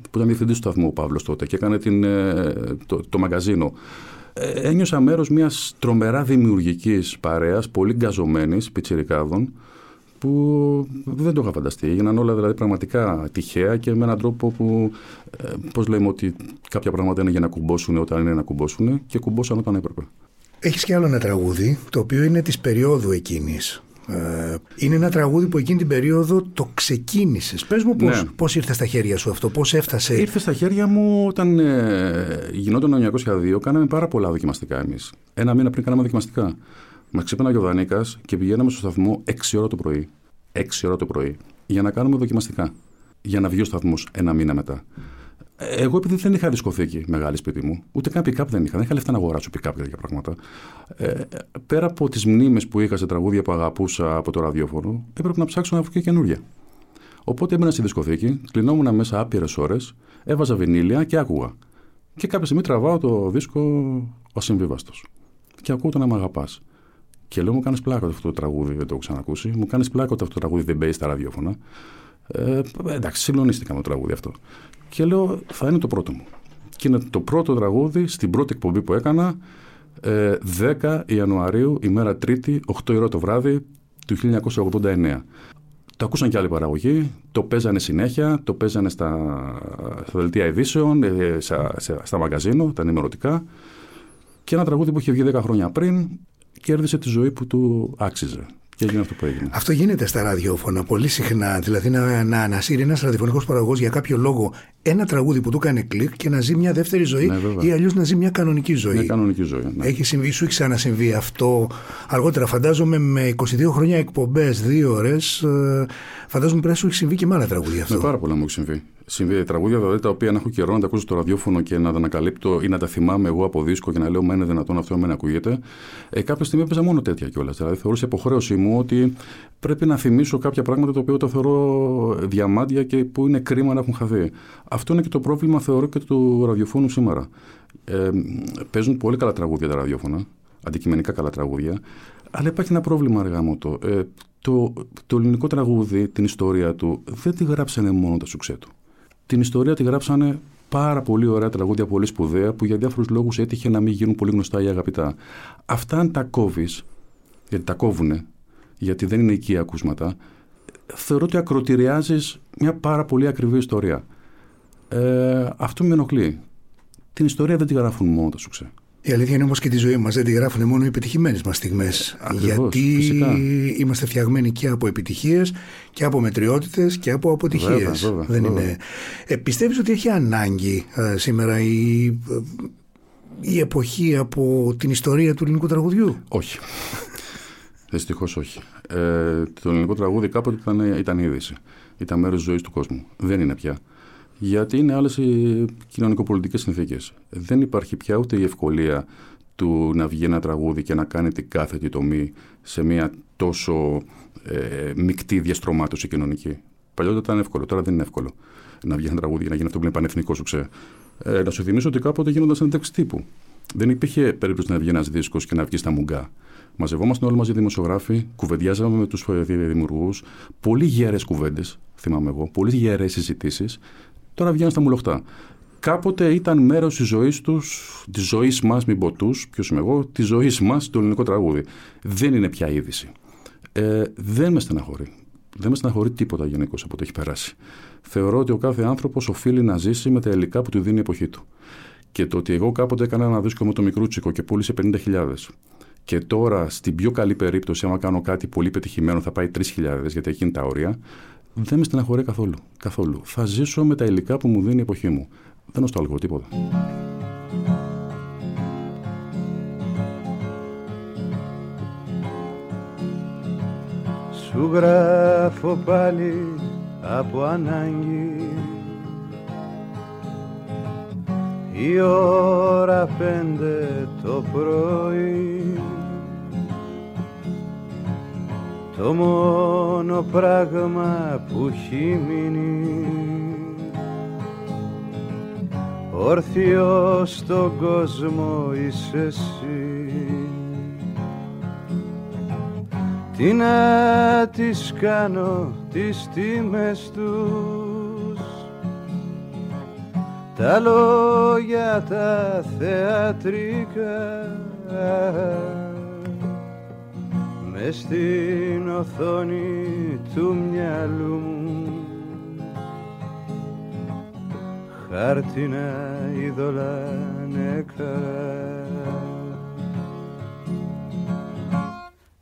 Που ήταν διευθυντής του σταθμού ο Παύλος τότε και έκανε την, ε, το, το μαγκαζίνο. Ε, ένιωσα μέρος μιας τρομερά δημιουργικής παρέας, πολύ γκαζωμένης, πιτσιρικάδων, που δεν το είχα φανταστεί. Έγιναν όλα δηλαδή πραγματικά τυχαία και με έναν τρόπο που, ε, πώς λέμε ότι κάποια πράγματα είναι για να κουμπώσουν όταν είναι να κουμπώσουν και κουμπώσαν όταν έπρεπε. Έχεις και άλλο ένα τραγούδι, το οποίο είναι της περίοδου εκείνης. Ε, είναι ένα τραγούδι που εκείνη την περίοδο το ξεκίνησες. Πες μου πώς, Ναι. πώς ήρθε στα χέρια σου αυτό, πώς έφτασε; Ήρθε στα χέρια μου όταν ε, γινόταν το 902, κάναμε πάρα πολλά δοκιμαστικά εμείς. Ένα μήνα πριν κάναμε δοκιμαστικά. Μα ξύπναγε ο Δανίκα και πηγαίναμε στο σταθμό 6 ώρα το πρωί. 6 ώρα το πρωί. Για να κάνουμε δοκιμαστικά. Για να βγει ο σταθμός ένα μήνα μετά. Ε, Εγώ επειδή δεν είχα δισκοθήκη μεγάλη σπίτι μου, ούτε καν pick-up δεν είχα, δεν είχα λεφτά να αγοράσω pick-up και τέτοια πράγματα. Ε, πέρα από τις μνήμες που είχα σε τραγούδια που αγαπούσα από το ραδιόφωνο, έπρεπε να ψάξω να βρω και καινούργια. Οπότε έμπαινα στη δισκοθήκη, κλεινόμουν μέσα άπειρες ώρες, έβαζα βινίλια και άκουγα. Και κάποια στιγμή τραβάω το δίσκο Ο Συμβίβαστο. Και ακούω το να με αγαπάς. Και λέω: Μου κάνεις πλάκα αυτό το τραγούδι, δεν το έχω ξανακούσει. Μου κάνεις πλάκα ότι αυτό το τραγούδι δεν παίζει στα ραδιόφωνα. Ε, εντάξει, συγκλονίστηκα με το τραγούδι αυτό. Και λέω: Θα είναι το πρώτο μου. Και είναι το πρώτο τραγούδι στην πρώτη εκπομπή που έκανα. Ε, 10 Ιανουαρίου, ημέρα Τρίτη, 8 ώρα το βράδυ του 1989. Το ακούσαν και άλλοι παραγωγοί, το παίζανε συνέχεια, το παίζανε στα, στα δελτία ειδήσεων, ε, στα, στα μαγκαζίνο, τα ενημερωτικά. Και ένα τραγούδι που είχε βγει 10 χρόνια πριν κέρδισε τη ζωή που του άξιζε. Και έγινε αυτό που έγινε. Αυτό γίνεται στα ραδιόφωνα πολύ συχνά. Δηλαδή να, να ανασύρει ένας ραδιοφωνικός παραγωγός για κάποιο λόγο ένα τραγούδι που του έκανε κλικ και να ζει μια δεύτερη ζωή Ναι, βέβαια. ή αλλιώς να ζει μια κανονική ζωή. Μια κανονική ζωή. Ναι. Έχει συμβεί, σου έχει ξανασυμβεί αυτό αργότερα. Φαντάζομαι με 22 χρόνια εκπομπές, δύο ώρες. Φαντάζομαι πρέπει να σου έχει συμβεί και με άλλα τραγούδια αυτό. Με πάρα πολλά μου έχει συμβεί. Συμβεί τραγούδια δηλαδή τα οποία να έχω καιρό να τα ακούσω στο ραδιόφωνο και να τα ανακαλύπτω ή να τα θυμάμαι εγώ από δίσκο και να λέω Μα είναι δυνατόν αυτό να ακούγεται. Ε, κάποια στιγμή έπαιζα μόνο τέτοια κιόλας. Δηλαδή θεωρούσα υποχρέωσή μου ότι πρέπει να θυμίσω κάποια πράγματα τα οποία τα θεωρώ διαμάντια και που είναι κρίμα να έχουν χαθεί. Αυτό είναι και το πρόβλημα θεωρώ και του ραδιοφώνου σήμερα. Ε, παίζουν πολύ καλά τραγούδια τα ραδιόφωνα, αντικειμενικά καλά τραγούδια, αλλά υπάρχει ένα πρόβλημα αργά μου το. Ε, το, το ελληνικό τραγούδι, την ιστορία του, δεν τη γράψανε μόνο τα σουξέ του. Την ιστορία τη γράψανε πάρα πολύ ωραία τραγούδια, πολύ σπουδαία, που για διάφορους λόγους έτυχε να μην γίνουν πολύ γνωστά ή αγαπητά. Αυτά, αν τα κόβεις, γιατί τα κόβουνε, γιατί δεν είναι οικία ακούσματα, θεωρώ ότι ακροτηριάζεις μια πάρα πολύ ακριβή ιστορία. Ε, αυτό με ενοχλεί. Την ιστορία δεν τη γράφουν μόνο τα σουξέ. Η αλήθεια είναι όμως και τη ζωή μας δεν τη γράφουν μόνο οι πετυχημένε μας στιγμές. Γιατί φυσικά. είμαστε φτιαγμένοι και από επιτυχίες και από μετριότητες και από αποτυχίες. Βέβαια, βέβαια, Δεν βέβαια. είναι. Ε, Πιστεύεις ότι έχει ανάγκη ε, σήμερα η, ε, η εποχή από την ιστορία του ελληνικού τραγουδιού; Όχι. Δυστυχώς όχι. Ε, το ελληνικό τραγούδι κάποτε ήταν, ήταν είδηση. Ήταν μέρος τη ζωής του κόσμου. Δεν είναι πια. Γιατί είναι άλλες οι κοινωνικοπολιτικές συνθήκες. Δεν υπάρχει πια ούτε η ευκολία του να βγει ένα τραγούδι και να κάνει την κάθετη τομή σε μια τόσο ε, μεικτή διαστρωμάτωση κοινωνική. Παλιότερα ήταν εύκολο, τώρα δεν είναι εύκολο να βγει ένα τραγούδι για να γίνει αυτό που είναι πανεθνικός σου ξέ. Ε, να σου θυμίσω ότι κάποτε γίνονταν συνέντευξη τύπου. Δεν υπήρχε περίπτωση να βγει ένας δίσκος και να βγει στα μουγκά. Μαζευόμασταν όλοι μαζί δημοσιογράφοι, κουβεντιάζαμε με τους δημιουργούς, πολύ γερέ κουβέντες, θυμάμαι εγώ, πολύ γερέ συζητήσεις. Τώρα βγαίνουν στα μουλοχτά. Κάποτε ήταν μέρος της ζωής τους, της ζωής μας, μην πω τους, ποιος είμαι εγώ, της ζωής μας το ελληνικό τραγούδι. Δεν είναι πια είδηση. Ε, δεν με στεναχωρεί. Δεν με στεναχωρεί τίποτα γενικώ από το έχει περάσει. Θεωρώ ότι ο κάθε άνθρωπος οφείλει να ζήσει με τα υλικά που του δίνει η εποχή του. Και το ότι εγώ κάποτε έκανα ένα δίσκο με το μικρούτσικο και πούλησε 50.000 και τώρα στην πιο καλή περίπτωση, άμα κάνω κάτι πολύ πετυχημένο, θα πάει 3.000 γιατί εκεί είναι τα όρια, δεν με στεναχωρεί καθόλου. καθόλου. Θα ζήσω με τα υλικά που μου δίνει η εποχή μου. Δεν νοσταλγώ τίποτα. Σου γράφω πάλι από ανάγκη Η ώρα πέντε το πρωί Το μόνο πράγμα που έχει μείνει. Όρθιο στον κόσμο είσαι εσύ. Τι να τις κάνω τις τιμές τους. Τα λόγια τα θεατρικά με στην οθόνη του μυαλού μου. Χάρτινα είδωλα νεκρά.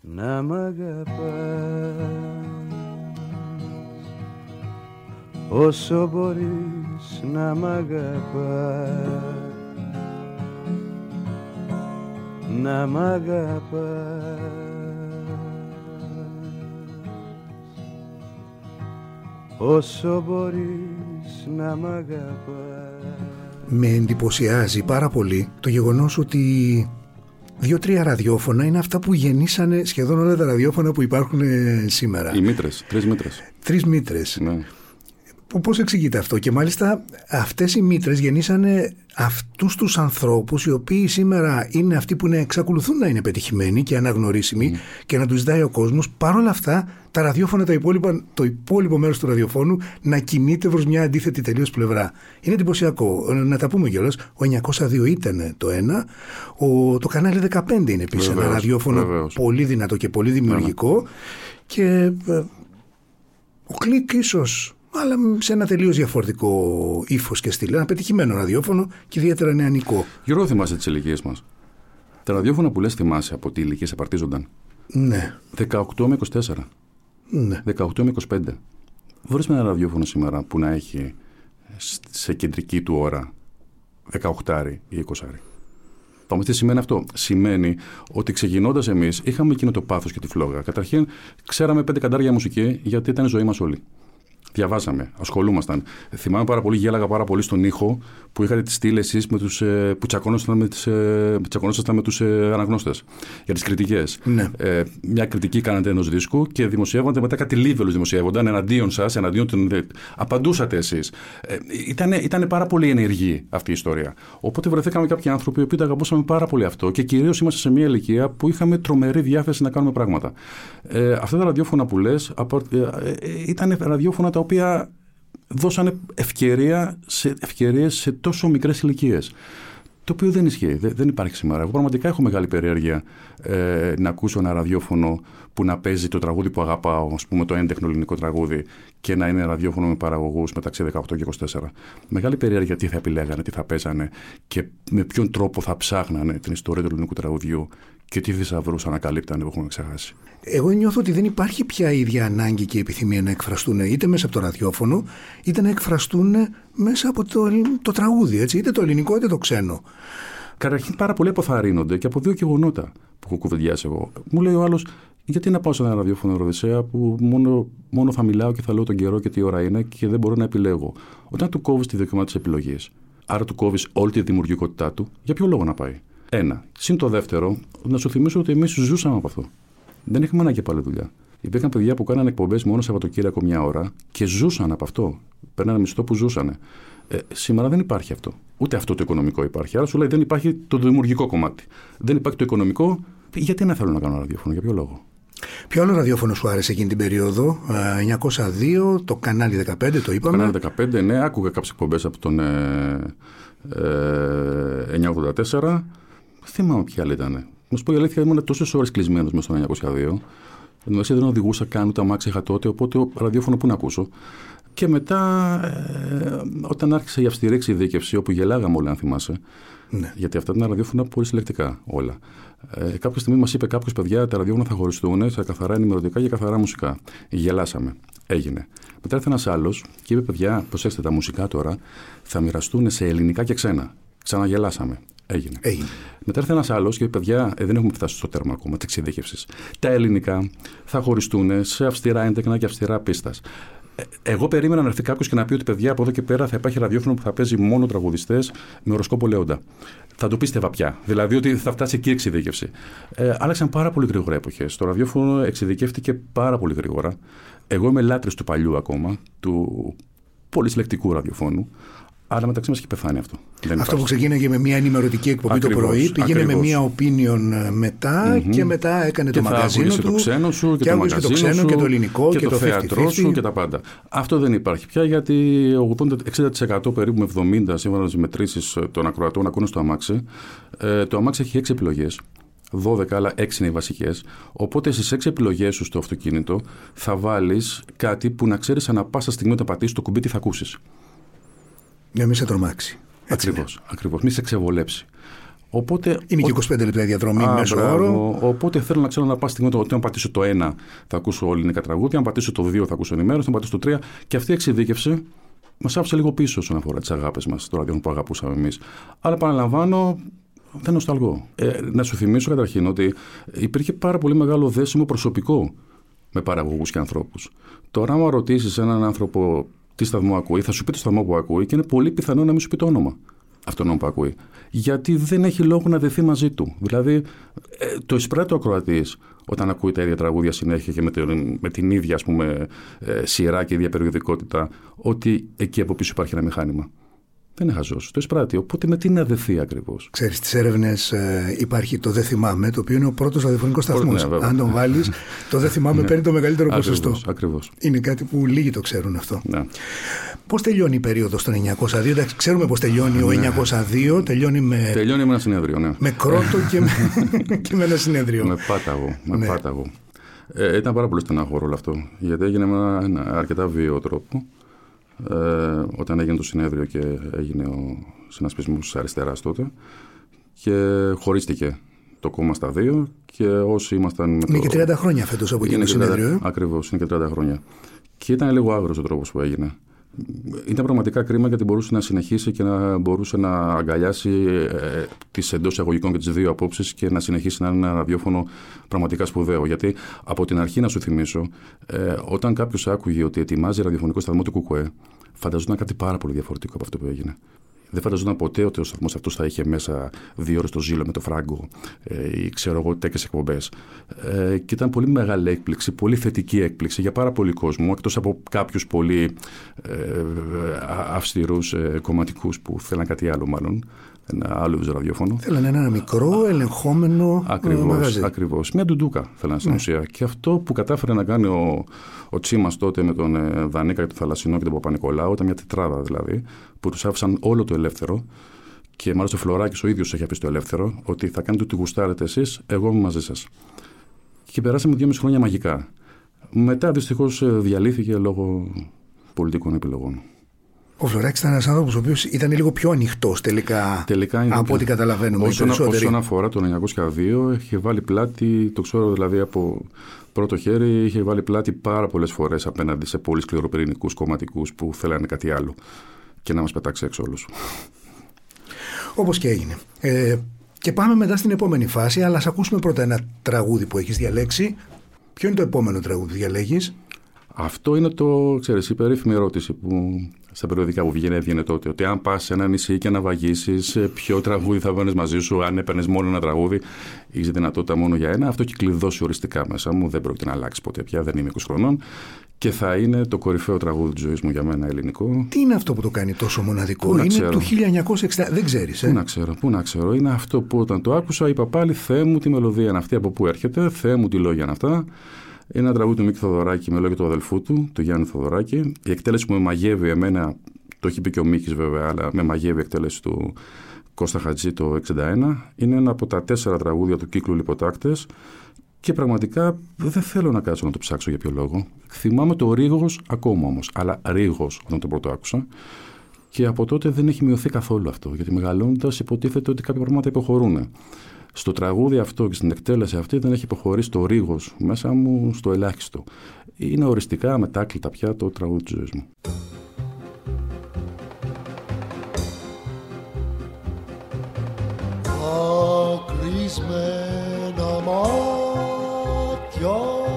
Να μ' αγαπάς. Όσο μπορείς να μ' αγαπάς. Να μ' αγαπάς όσο μπορείς να μ' αγαπάς Με εντυπωσιάζει πάρα πολύ το γεγονός ότι δύο-τρία ραδιόφωνα είναι αυτά που γεννήσανε σχεδόν όλα τα ραδιόφωνα που υπάρχουν ε, σήμερα. Οι μήτρες, τρεις μήτρες. Τρεις μήτρες. Ναι. Πώς εξηγείται αυτό, και μάλιστα αυτές οι μήτρες γεννήσανε αυτούς τους ανθρώπους οι οποίοι σήμερα είναι αυτοί που είναι, εξακολουθούν να είναι πετυχημένοι και αναγνωρίσιμοι και να τους ζητάει ο κόσμος. Παρ' όλα αυτά, τα ραδιόφωνα, τα υπόλοιπα, το υπόλοιπο μέρος του ραδιοφώνου να κινείται προς μια αντίθετη τελείως πλευρά. Είναι εντυπωσιακό. Να τα πούμε κιόλας. Ο 902 ήταν το ένα. Ο, το κανάλι 15 είναι επίσης ένα ραδιόφωνο βεβαίως. πολύ δυνατό και πολύ δημιουργικό. Και ε, ο κλικ ίσως, αλλά σε ένα τελείως διαφορετικό ύφος και στυλ. Ένα πετυχημένο ραδιόφωνο και ιδιαίτερα νεανικό. Γιώργο, θυμάσαι τις ηλικίες μας; Τα ραδιόφωνα που λες θυμάσαι από τι ηλικίες απαρτίζονταν; Ναι, 18 με 24. ναι. 18 με 25. Βρες με ένα ραδιόφωνο σήμερα που να έχει σε κεντρική του ώρα 18 ή 20. Πάμε τι σημαίνει αυτό; Σημαίνει ότι ξεκινώντας εμείς είχαμε εκείνο το πάθος και τη φλόγα. Καταρχήν, ξέραμε πέντε καντάρια μουσική γιατί ήταν η ζωή μας όλη. Διαβάζαμε, ασχολούμασταν. Θυμάμαι πάρα πολύ, γέλαγα πάρα πολύ στον ήχο που είχατε τις στήλε εσείς ε, που τσακώνασταν με, τις, ε, τσακωνόσασταν με τους ε, αναγνώστες για τις κριτικές. Ναι. Ε, μια κριτική κάνατε ενός δίσκου και δημοσιεύονται μετά κάτι λίβελου δημοσιεύονταν εναντίον σας, εναντίον των. ε, Απαντούσατε εσείς. Ε, ήταν, ήταν πάρα πολύ ενεργή αυτή η ιστορία. Οπότε βρεθήκαμε κάποιοι άνθρωποι οι οποίοι το αγαπούσαμε πάρα πολύ αυτό και κυρίως είμαστε σε μια ηλικία που είχαμε τρομερή διάθεση να κάνουμε πράγματα. Ε, αυτά τα ραδιόφωνα που λες ήταν ραδιόφωνα τα οποία δώσανε ευκαιρία σε, ευκαιρίες σε τόσο μικρές ηλικίες. Το οποίο δεν ισχύει, δεν, δεν υπάρχει σήμερα. Εγώ πραγματικά έχω μεγάλη περιέργεια ε, να ακούσω ένα ραδιόφωνο που να παίζει το τραγούδι που αγαπάω, ας πούμε το έντεχνο ελληνικό τραγούδι, και να είναι ραδιόφωνο με παραγωγούς μεταξύ 18 και 24. Μεγάλη περιέργεια τι θα επιλέγανε, τι θα παίζανε και με ποιον τρόπο θα ψάχνανε την ιστορία του ελληνικού τραγουδιού και τι θησαυρούς ανακαλύπτανε που έχουμε ξεχάσει. Εγώ νιώθω ότι δεν υπάρχει πια η ίδια ανάγκη και επιθυμία να εκφραστούν είτε μέσα από το ραδιόφωνο, είτε να εκφραστούν μέσα από το, το τραγούδι, έτσι, είτε το ελληνικό είτε το ξένο. Καταρχήν πάρα πολλοί αποθαρρύνονται και από δύο γεγονότα που έχω κουβεντιάσει εγώ. Μου λέει ο άλλος, γιατί να πάω σε ένα ραδιόφωνο Ευρωδησέα που μόνο, μόνο θα μιλάω και θα λέω τον καιρό και τι ώρα είναι και δεν μπορώ να επιλέγω. Όταν του κόβεις τη δοκιμά της επιλογής, άρα του κόβεις όλη τη δημιουργικότητά του, για ποιο λόγο να πάει; Ένα. Συν το δεύτερο, να σου θυμίσω ότι εμείς ζούσαμε από αυτό. Δεν είχαμε ανάγκη από άλλη δουλειά. Υπήρχαν παιδιά που κάνανε εκπομπές μόνο Σαββατοκύριακο μια ώρα και ζούσαν από αυτό. Παίρνανε μισθό που ζούσαν. Ε, σήμερα δεν υπάρχει αυτό. Ούτε αυτό το οικονομικό υπάρχει. Άρα σου λέει δεν υπάρχει το δημιουργικό κομμάτι. Δεν υπάρχει το οικονομικό. Γιατί να θέλω να κάνω ραδιόφωνο, για ποιο λόγο; Ποιο άλλο ραδιόφωνο σου άρεσε εκείνη την περίοδο, ε, 902, το κανάλι 15, το είπαμε. Κανάλι 15, ναι, άκουγα κάποιες εκπομπές από τον ε, ε, 984. Θυμάμαι ποια άλλη ήταν. Να σου πω η αλήθεια, ήμουν τόσες ώρες κλεισμένος μες στο 902. Εν δεν οδηγούσα καν ούτε αμάξι είχα τότε, οπότε ο ραδιόφωνο που να ακούσω. Και μετά, ε, όταν άρχισε η αυστηρή εξειδίκευση, όπου γελάγαμε όλοι, αν θυμάσαι, Ναι. γιατί αυτά ήταν ραδιόφωνα πολύ συλλεκτικά όλα. Ε, κάποια στιγμή μας είπε κάποιος παιδιά, τα ραδιόφωνα θα χωριστούν σε καθαρά ενημερωτικά και καθαρά μουσικά. Γελάσαμε. Έγινε. Μετά ήρθε ένας άλλος και είπε: Παιδιά, προσέξτε τα μουσικά τώρα, θα μοιραστούν σε ελληνικά και ξένα. Ξαναγελάσαμε. Έγινε. Έγινε. Μετά ήρθε ένας άλλος και είπε: Παιδιά, ε, δεν έχουμε φτάσει στο τέρμα ακόμα της εξειδίκευσης. Τα ελληνικά θα χωριστούν σε αυστηρά έντεκνα και αυστηρά πίστας. Εγώ περίμενα να έρθει κάποιος και να πει ότι παιδιά από εδώ και πέρα θα υπάρχει ραδιόφωνο που θα παίζει μόνο τραγουδιστές με οροσκόπο Λέοντα. Θα το πίστευα πια. Δηλαδή ότι θα φτάσει εκεί η εξειδίκευση. Ε, άλλαξαν πάρα πολύ γρήγορα εποχές. Το ραδιόφωνο εξειδικεύτηκε πάρα πολύ γρήγορα. Εγώ είμαι λάτρης του παλιού ακόμα, του πολύ συλλεκτικού ραδιοφώνου. Αλλά μεταξύ μας έχει πεθάνει αυτό. Δεν Αυτό που υπάρχει. ξεκίναγε με μια ενημερωτική εκπομπή το Ακριβώς, πρωί, πήγαινε με ακριβώς. μια opinion ε, μετά και μετά έκανε Και το θα μαγαζίνο άκουγες του. το ξένο σου και, και το άκουγες μαγαζίνο και το ξένο σου και το ελληνικό και, και το θέατρό 50-50. σου και τα πάντα. Αυτό δεν υπάρχει πια γιατί 80-60% περίπου με 70 σύμφωνα με τις μετρήσεις των ακροατών ακούνε στο αμάξι. Ε, το αμάξι έχει 6 επιλογές. 12, αλλά 6 είναι οι βασικές. Οπότε στις 6 επιλογές σου στο αυτοκίνητο θα βάλεις κάτι που να ξέρεις ανά πάσα στιγμή όταν πατήσεις το κουμπί τι θα ακούσεις. Για μην σε τρομάξει. Έτσι Ακριβώς. Ακριβώς. Μη σε ξεβολέψει. Οπότε, Είναι και ό- 25 λεπτά η διαδρομή Α, μέσω μπράβο. όρο. Οπότε θέλω να ξέρω να πάω στιγμή ότι αν πατήσω το 1 θα ακούσω ελληνικά τραγούδια, αν πατήσω το 2 θα ακούσω ενημέρωση, αν πατήσω το 3. Και αυτή η εξειδίκευση μας άφησε λίγο πίσω όσον αφορά τις αγάπες μας, το ραδιόφωνο που αγαπούσαμε εμείς. Αλλά επαναλαμβάνω, δεν νοσταλγώ. Ε, να σου θυμίσω καταρχήν ότι υπήρχε πάρα πολύ μεγάλο δέσιμο προσωπικό με παραγωγούς και ανθρώπους. Τώρα, άμα ρωτήσεις έναν άνθρωπο τι σταθμό ακούει, θα σου πει το σταθμό που ακούει και είναι πολύ πιθανό να μην σου πει το όνομα. αυτόν που ακούει. Γιατί δεν έχει λόγο να δεθεί μαζί του. Δηλαδή, ε, το εισπράττει ο ακροατή όταν ακούει τα ίδια τραγούδια συνέχεια και με την, με την ίδια ας πούμε, ε, σειρά και ίδια περιοδικότητα, ότι εκεί από πίσω υπάρχει ένα μηχάνημα. Δεν είναι χαζό. Το εισπράττει. Οπότε με τι να δεθεί ακριβώς; Ξέρεις, στι έρευνες ε, υπάρχει το Δεν θυμάμαι, το οποίο είναι ο πρώτος ραδιοφωνικός σταθμός. Ναι, Αν τον βάλεις, το Δεν θυμάμαι ναι. παίρνει το μεγαλύτερο ποσοστό. Ακριβώς. Είναι κάτι που λίγοι το ξέρουν αυτό. Ναι. Πώς τελειώνει η περίοδος του 902, εντάξει, ξέρουμε πώς τελειώνει ο 902, τελειώνει με. Τελειώνει με ένα συνέδριο, ναι. Με κρότο και με, (laughs) και με ένα συνέδριο. με πάταγο. Με ναι. πάταγο. Ε, ήταν πάρα πολύ στενάχωρο όλο αυτό. Γιατί έγινε με ένα, ένα αρκετά βίαιο τρόπο ε, όταν έγινε το συνέδριο και έγινε ο συνασπισμός τη αριστεράς τότε και χωρίστηκε το κόμμα στα δύο και όσοι ήμασταν... Με είναι και 30 χρόνια φέτος από εκείνο το συνέδριο. Ε; Ακριβώς, είναι και 30 χρόνια. Και ήταν λίγο άγρος ο τρόπος που έγινε. Ήταν πραγματικά κρίμα γιατί μπορούσε να συνεχίσει και να μπορούσε να αγκαλιάσει ε, τις εντός εισαγωγικών και τις δύο απόψεις και να συνεχίσει να είναι ένα ραδιόφωνο πραγματικά σπουδαίο. Γιατί από την αρχή, να σου θυμίσω, ε, όταν κάποιος άκουγε ότι ετοιμάζει ραδιοφωνικό σταθμό του Κουκουέ, φανταζόταν κάτι πάρα πολύ διαφορετικό από αυτό που έγινε. Δεν φανταζόταν ποτέ ότι ο σταθμός αυτός θα είχε μέσα δύο ώρες το ζήλο με το φράγκο ε, ή ξέρω εγώ τέτοιες εκπομπές. Ε, και ήταν πολύ μεγάλη έκπληξη, πολύ θετική έκπληξη για πάρα πολύ κόσμο, εκτός από κάποιους πολύ ε, αυστηρούς ε, κομματικούς που θέλαν κάτι άλλο μάλλον ένα άλλο ραδιόφωνο. Θέλανε ένα μικρό, ελεγχόμενο ακριβώς, μαγαζί. Ακριβώς. Μια ντουντούκα θέλανε στην ναι. ουσία. Και αυτό που κατάφερε να κάνει ο, ο Τσίμας τότε με τον ε, Δανίκα και τον Θαλασσινό και τον Παπα-Νικολάου, ήταν μια τετράδα δηλαδή, που τους άφησαν όλο το ελεύθερο. Και μάλιστα ο Φλωράκης ο ίδιος έχει πει στο ελεύθερο ότι θα κάνετε ό,τι γουστάρετε εσείς, εγώ είμαι μαζί σας. Και περάσαμε δυόμιση χρόνια μαγικά. Μετά δυστυχώς ε, διαλύθηκε λόγω πολιτικών επιλογών. Ο Φλωράκης ήταν ένας άνθρωπος ο οποίος ήταν λίγο πιο ανοιχτός τελικά, τελικά από ό,τι καταλαβαίνουμε. Όσον, όσον αφορά το 1902, είχε βάλει πλάτη, το ξέρω δηλαδή από πρώτο χέρι, είχε βάλει πλάτη πάρα πολλές φορές απέναντι σε πολύ σκληροπυρηνικούς κομματικούς που θέλανε κάτι άλλο και να μας πετάξει έξω όλους. Όπως και έγινε. Ε, και πάμε μετά στην επόμενη φάση, αλλά ας ακούσουμε πρώτα ένα τραγούδι που έχεις διαλέξει. Ποιο είναι το επόμενο τραγούδι που διαλέγεις, Αυτό είναι το, ξέρεις, η περίφημη ερώτηση που στα περιοδικά που βγαίνει, έβγαινε τότε. Ότι αν πας σε ένα νησί και να βαγίσεις, ποιο τραγούδι θα βγαίνει μαζί σου, αν έπαιρνες μόνο ένα τραγούδι, έχεις δυνατότητα μόνο για ένα. Αυτό έχει κλειδώσει οριστικά μέσα μου. Δεν πρόκειται να αλλάξει ποτέ πια, δεν είμαι 20 χρονών. Και θα είναι το κορυφαίο τραγούδι της ζωής μου για μένα ελληνικό. Τι είναι αυτό που το κάνει τόσο μοναδικό, Είναι ξέρω. του 1960. Δεν ξέρεις. Ε; Πού να ξέρω, πού να ξέρω. Είναι αυτό που όταν το άκουσα είπα πάλι Θεέ μου τη μελωδία είναι αυτή από πού έρχεται, Θεέ μου τι λόγια είναι αυτά. Είναι ένα τραγούδι του Μίκη Θοδωράκη με λόγια του αδελφού του, του Γιάννη Θοδωράκη. Η εκτέλεση που με μαγεύει εμένα, το έχει πει και ο Μίκης βέβαια, αλλά με μαγεύει η εκτέλεση του Κώστα Χατζή το 61. Είναι ένα από τα τέσσερα τραγούδια του κύκλου Λιποτάκτες και πραγματικά δεν θέλω να κάτσω να το ψάξω για ποιο λόγο. Θυμάμαι το Ρίγος ακόμα όμως, αλλά Ρίγος όταν το πρώτο άκουσα. Και από τότε δεν έχει μειωθεί καθόλου αυτό, γιατί μεγαλώνοντας υποτίθεται ότι κάποια πράγματα υποχωρούν στο τραγούδι αυτό και στην εκτέλεση αυτή δεν έχει υποχωρήσει το ρίγος μέσα μου στο ελάχιστο. Είναι οριστικά μετάκλητα πια το τραγούδι της ζωής μου. μάτια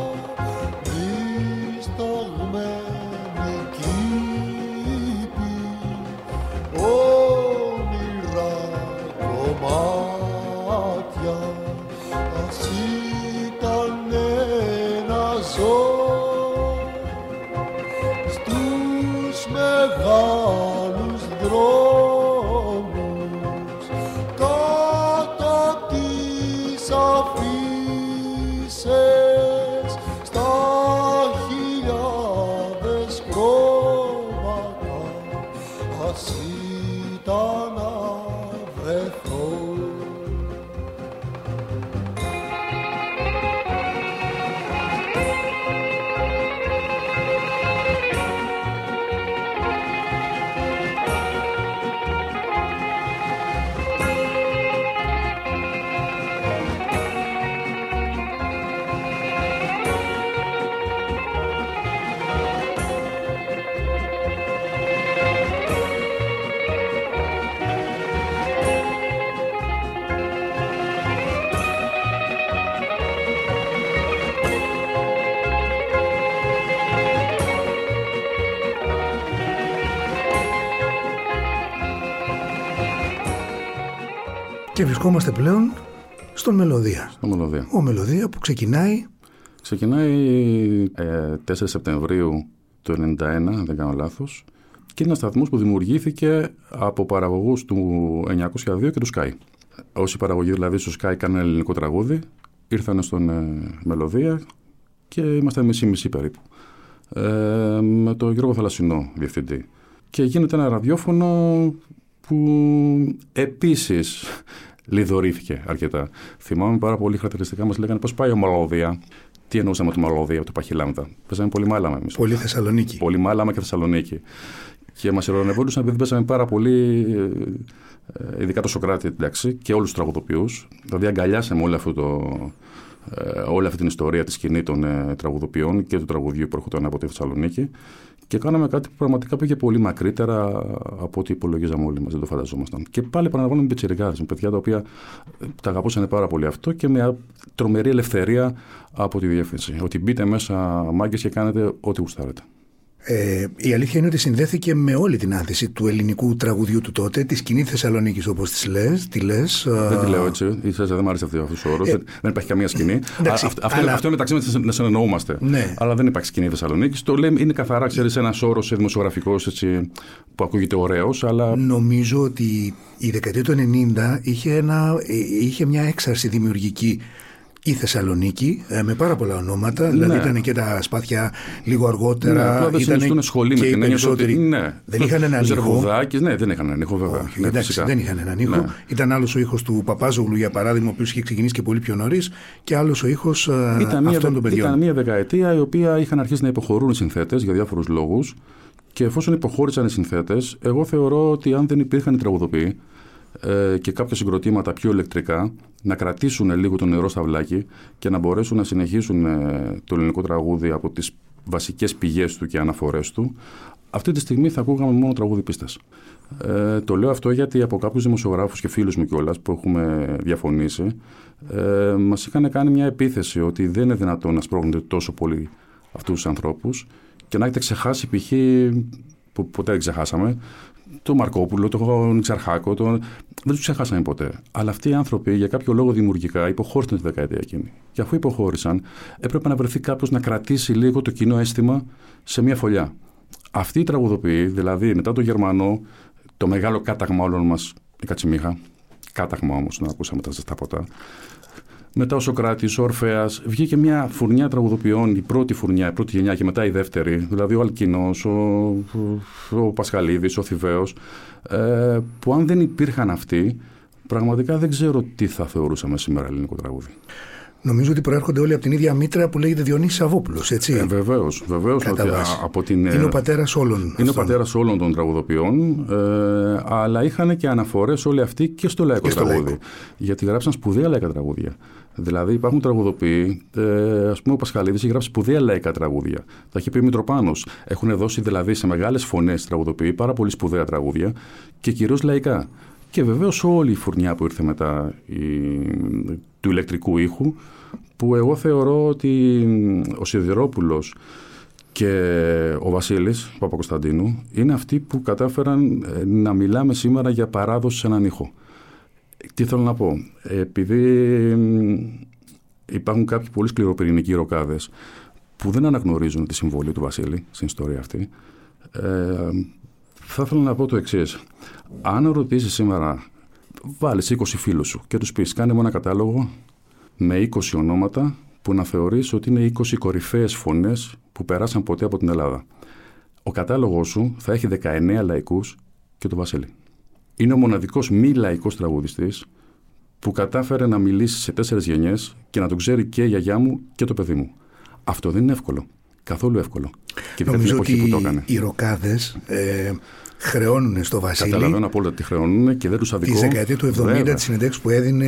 Και βρισκόμαστε πλέον στον Μελωδία. Στο Μελωδία. Ο Μελωδία που ξεκινάει Ξεκινάει ε, 4 Σεπτεμβρίου του 1991, αν δεν κάνω λάθος, και είναι ένας σταθμός που δημιουργήθηκε από παραγωγούς του 902 και του Sky. Όσοι παραγωγοί δηλαδή στο Sky κάνουν ελληνικό τραγούδι, ήρθαν στον ε, Μελωδία και είμαστε μισή-μισή περίπου. Ε, με τον Γιώργο Θαλασσινό διευθυντή. Και γίνεται ένα ραδιόφωνο που επίσης λιδωρήθηκε αρκετά. Θυμάμαι πάρα πολύ χαρακτηριστικά μας λέγανε πώς πάει ο Μελωδία. Τι εννοούσαμε με τη Μελωδία από το Παχυλάμδα; Παίζαμε πολύ μάλαμα εμείς. πολύ Θεσσαλονίκη. Πολύ μάλαμα και Θεσσαλονίκη. Και μας ειρωνευόντουσαν επειδή παίζαμε πάρα πολύ, ε, ειδικά το Σοκράτη εντάξει, και όλους τους τραγουδοποιούς. Δηλαδή αγκαλιάσαμε όλο αυτό το, ε, όλη αυτή την ιστορία τη σκηνή των ε, τραγουδοποιών και του τραγουδιού που έρχονταν από τη Θεσσαλονίκη. Και κάναμε κάτι που πραγματικά πήγε πολύ μακρύτερα από ό,τι υπολογίζαμε όλοι μας, δεν το φανταζόμασταν. Και πάλι επαναλαμβάνω με πιτσιρικάδε, με παιδιά τα οποία ε, τα αγαπούσαν πάρα πολύ αυτό και με τρομερή ελευθερία από τη διεύθυνση. Ότι μπείτε μέσα μάγκες και κάνετε ό,τι γουστάρετε. Ε, η αλήθεια είναι ότι συνδέθηκε με όλη την άνθηση του ελληνικού τραγουδιού του τότε, τη σκηνή Θεσσαλονίκης όπως τη λες. Τη λες, δεν τη λέω έτσι. Η δεν μου άρεσε αυτός ο όρος. Ε, δεν, δεν υπάρχει καμία σκηνή. Εντάξει, αυτό, αυτό, αλλά... αυτό είναι μεταξύ μας να συνεννοούμαστε. Ναι. Αλλά δεν υπάρχει σκηνή Θεσσαλονίκης. Το λέμε είναι καθαρά, ξέρεις, ένας όρος δημοσιογραφικός που ακούγεται ωραίος. Αλλά... Νομίζω ότι η δεκαετία του 90 είχε, ένα, είχε μια έξαρση δημιουργική η Θεσσαλονίκη ε, με πάρα πολλά ονόματα. Ναι. Δηλαδή ήταν και τα σπάθια λίγο αργότερα. Ναι, ήταν δεν σχολή και με οι την έννοια ότι. περισσότεροι. Ναι. Δεν είχαν έναν (laughs) ήχο. Ζερβουδάκης, ναι, δεν είχαν έναν ήχο, βέβαια. Όχι, ναι, εντάξει, φυσικά. δεν είχαν έναν ήχο. Ναι. Ήταν άλλος ο ήχος του Παπάζογλου, για παράδειγμα, ο οποίος είχε ξεκινήσει και πολύ πιο νωρίς, και άλλος ο ήχος Ήταν μια, αυτών των παιδιών. ήταν μια δεκαετία η οποία είχαν αρχίσει να υποχωρούν οι συνθέτες για διάφορους λόγους. Και εφόσον υποχώρησαν οι συνθέτες, εγώ θεωρώ ότι αν δεν υπήρχαν οι τραγουδοποιοί ε, και κάποια συγκροτήματα πιο ηλεκτρικά, να κρατήσουν λίγο το νερό στα βλάκι και να μπορέσουν να συνεχίσουν ε, το ελληνικό τραγούδι από τις βασικές πηγές του και αναφορές του, αυτή τη στιγμή θα ακούγαμε μόνο τραγούδι πίστας. Ε, το λέω αυτό γιατί από κάποιους δημοσιογράφους και φίλους μου κιόλας που έχουμε διαφωνήσει, ε, μας είχαν κάνει μια επίθεση ότι δεν είναι δυνατόν να σπρώχνετε τόσο πολύ αυτούς τους ανθρώπους και να έχετε ξεχάσει π.χ. που ποτέ δεν ξεχάσαμε, τον Μαρκόπουλο, τον Εξαρχάκο, τον... δεν τους ξεχάσαμε ποτέ. Αλλά αυτοί οι άνθρωποι για κάποιο λόγο δημιουργικά υποχώρησαν τη δεκαετία εκείνη. Και αφού υποχώρησαν, έπρεπε να βρεθεί κάποιος να κρατήσει λίγο το κοινό αίσθημα σε μια φωλιά. Αυτοί οι τραγουδοποιοί, δηλαδή μετά το Γερμανό, το μεγάλο κάταγμα όλων μας, η Κατσιμίχα, κάταγμα όμως, να ακούσαμε τα ζεστά ποτά, μετά ο Σοκράτης, ο Ορφέας, βγήκε μια φουρνιά τραγουδοποιών, η πρώτη φουρνιά, η πρώτη γενιά και μετά η δεύτερη, δηλαδή ο Αλκίνος, ο, ο Πασχαλίδης, ο Θηβαίος, ε, που αν δεν υπήρχαν αυτοί, πραγματικά δεν ξέρω τι θα θεωρούσαμε σήμερα ελληνικό τραγούδι. Νομίζω ότι προέρχονται όλοι από την ίδια μήτρα που λέγεται Διονύσης Σαββόπουλος, έτσι. Ε, Βεβαίως, βεβαίως. Από την, είναι ο πατέρας όλων. Είναι αυτών. ο πατέρας όλων των τραγουδοποιών, ε, αλλά είχαν και αναφορές όλοι αυτοί και στο λαϊκό και στο τραγούδι. λαϊκό. Γιατί γράψαν σπουδαία λαϊκά τραγούδια. Δηλαδή υπάρχουν τραγουδοποιοί, ε, ας πούμε ο Πασχαλίδης έχει γράψει σπουδαία λαϊκά τραγούδια. Τα έχει πει ο Μητροπάνος. Έχουν δώσει δηλαδή σε μεγάλες φωνές τραγουδοποιοί πάρα πολύ σπουδαία τραγούδια και κυρίως λαϊκά. Και βεβαίως όλη η φουρνιά που ήρθε μετά η, του ηλεκτρικού ήχου, που εγώ θεωρώ ότι ο Σιδηρόπουλος και ο Βασίλης Παπακοσταντίνου είναι αυτοί που κατάφεραν ε, να μιλάμε σήμερα για παράδοση σε έναν ήχο. Τι θέλω να πω; Επειδή υπάρχουν κάποιοι πολύ σκληροπυρηνικοί ροκάδες που δεν αναγνωρίζουν τη συμβολή του Βασίλη στην ιστορία αυτή, ε, θα ήθελα να πω το εξής. Αν ρωτήσεις σήμερα, βάλεις 20 φίλους σου και τους πεις: Κάνε μου ένα κατάλογο με 20 ονόματα που να θεωρείς ότι είναι 20 κορυφαίες φωνές που περάσαν ποτέ από την Ελλάδα. Ο κατάλογος σου θα έχει 19 λαϊκούς και το Βασίλη. Είναι ο μοναδικός μη λαϊκός τραγουδιστής που κατάφερε να μιλήσει σε τέσσερις γενιές και να τον ξέρει και η γιαγιά μου και το παιδί μου. Αυτό δεν είναι εύκολο. Καθόλου εύκολο. Και την Νομίζω εποχή ότι που το έκανε. οι ροκάδες ε, χρεώνουν στο Βασίλη Καταλαβαίνω απόλυτα τι χρεώνουν και δεν τους αδικώ. τη δεκαετία του 70 Βέβαια. της συνεντεύξη που έδινε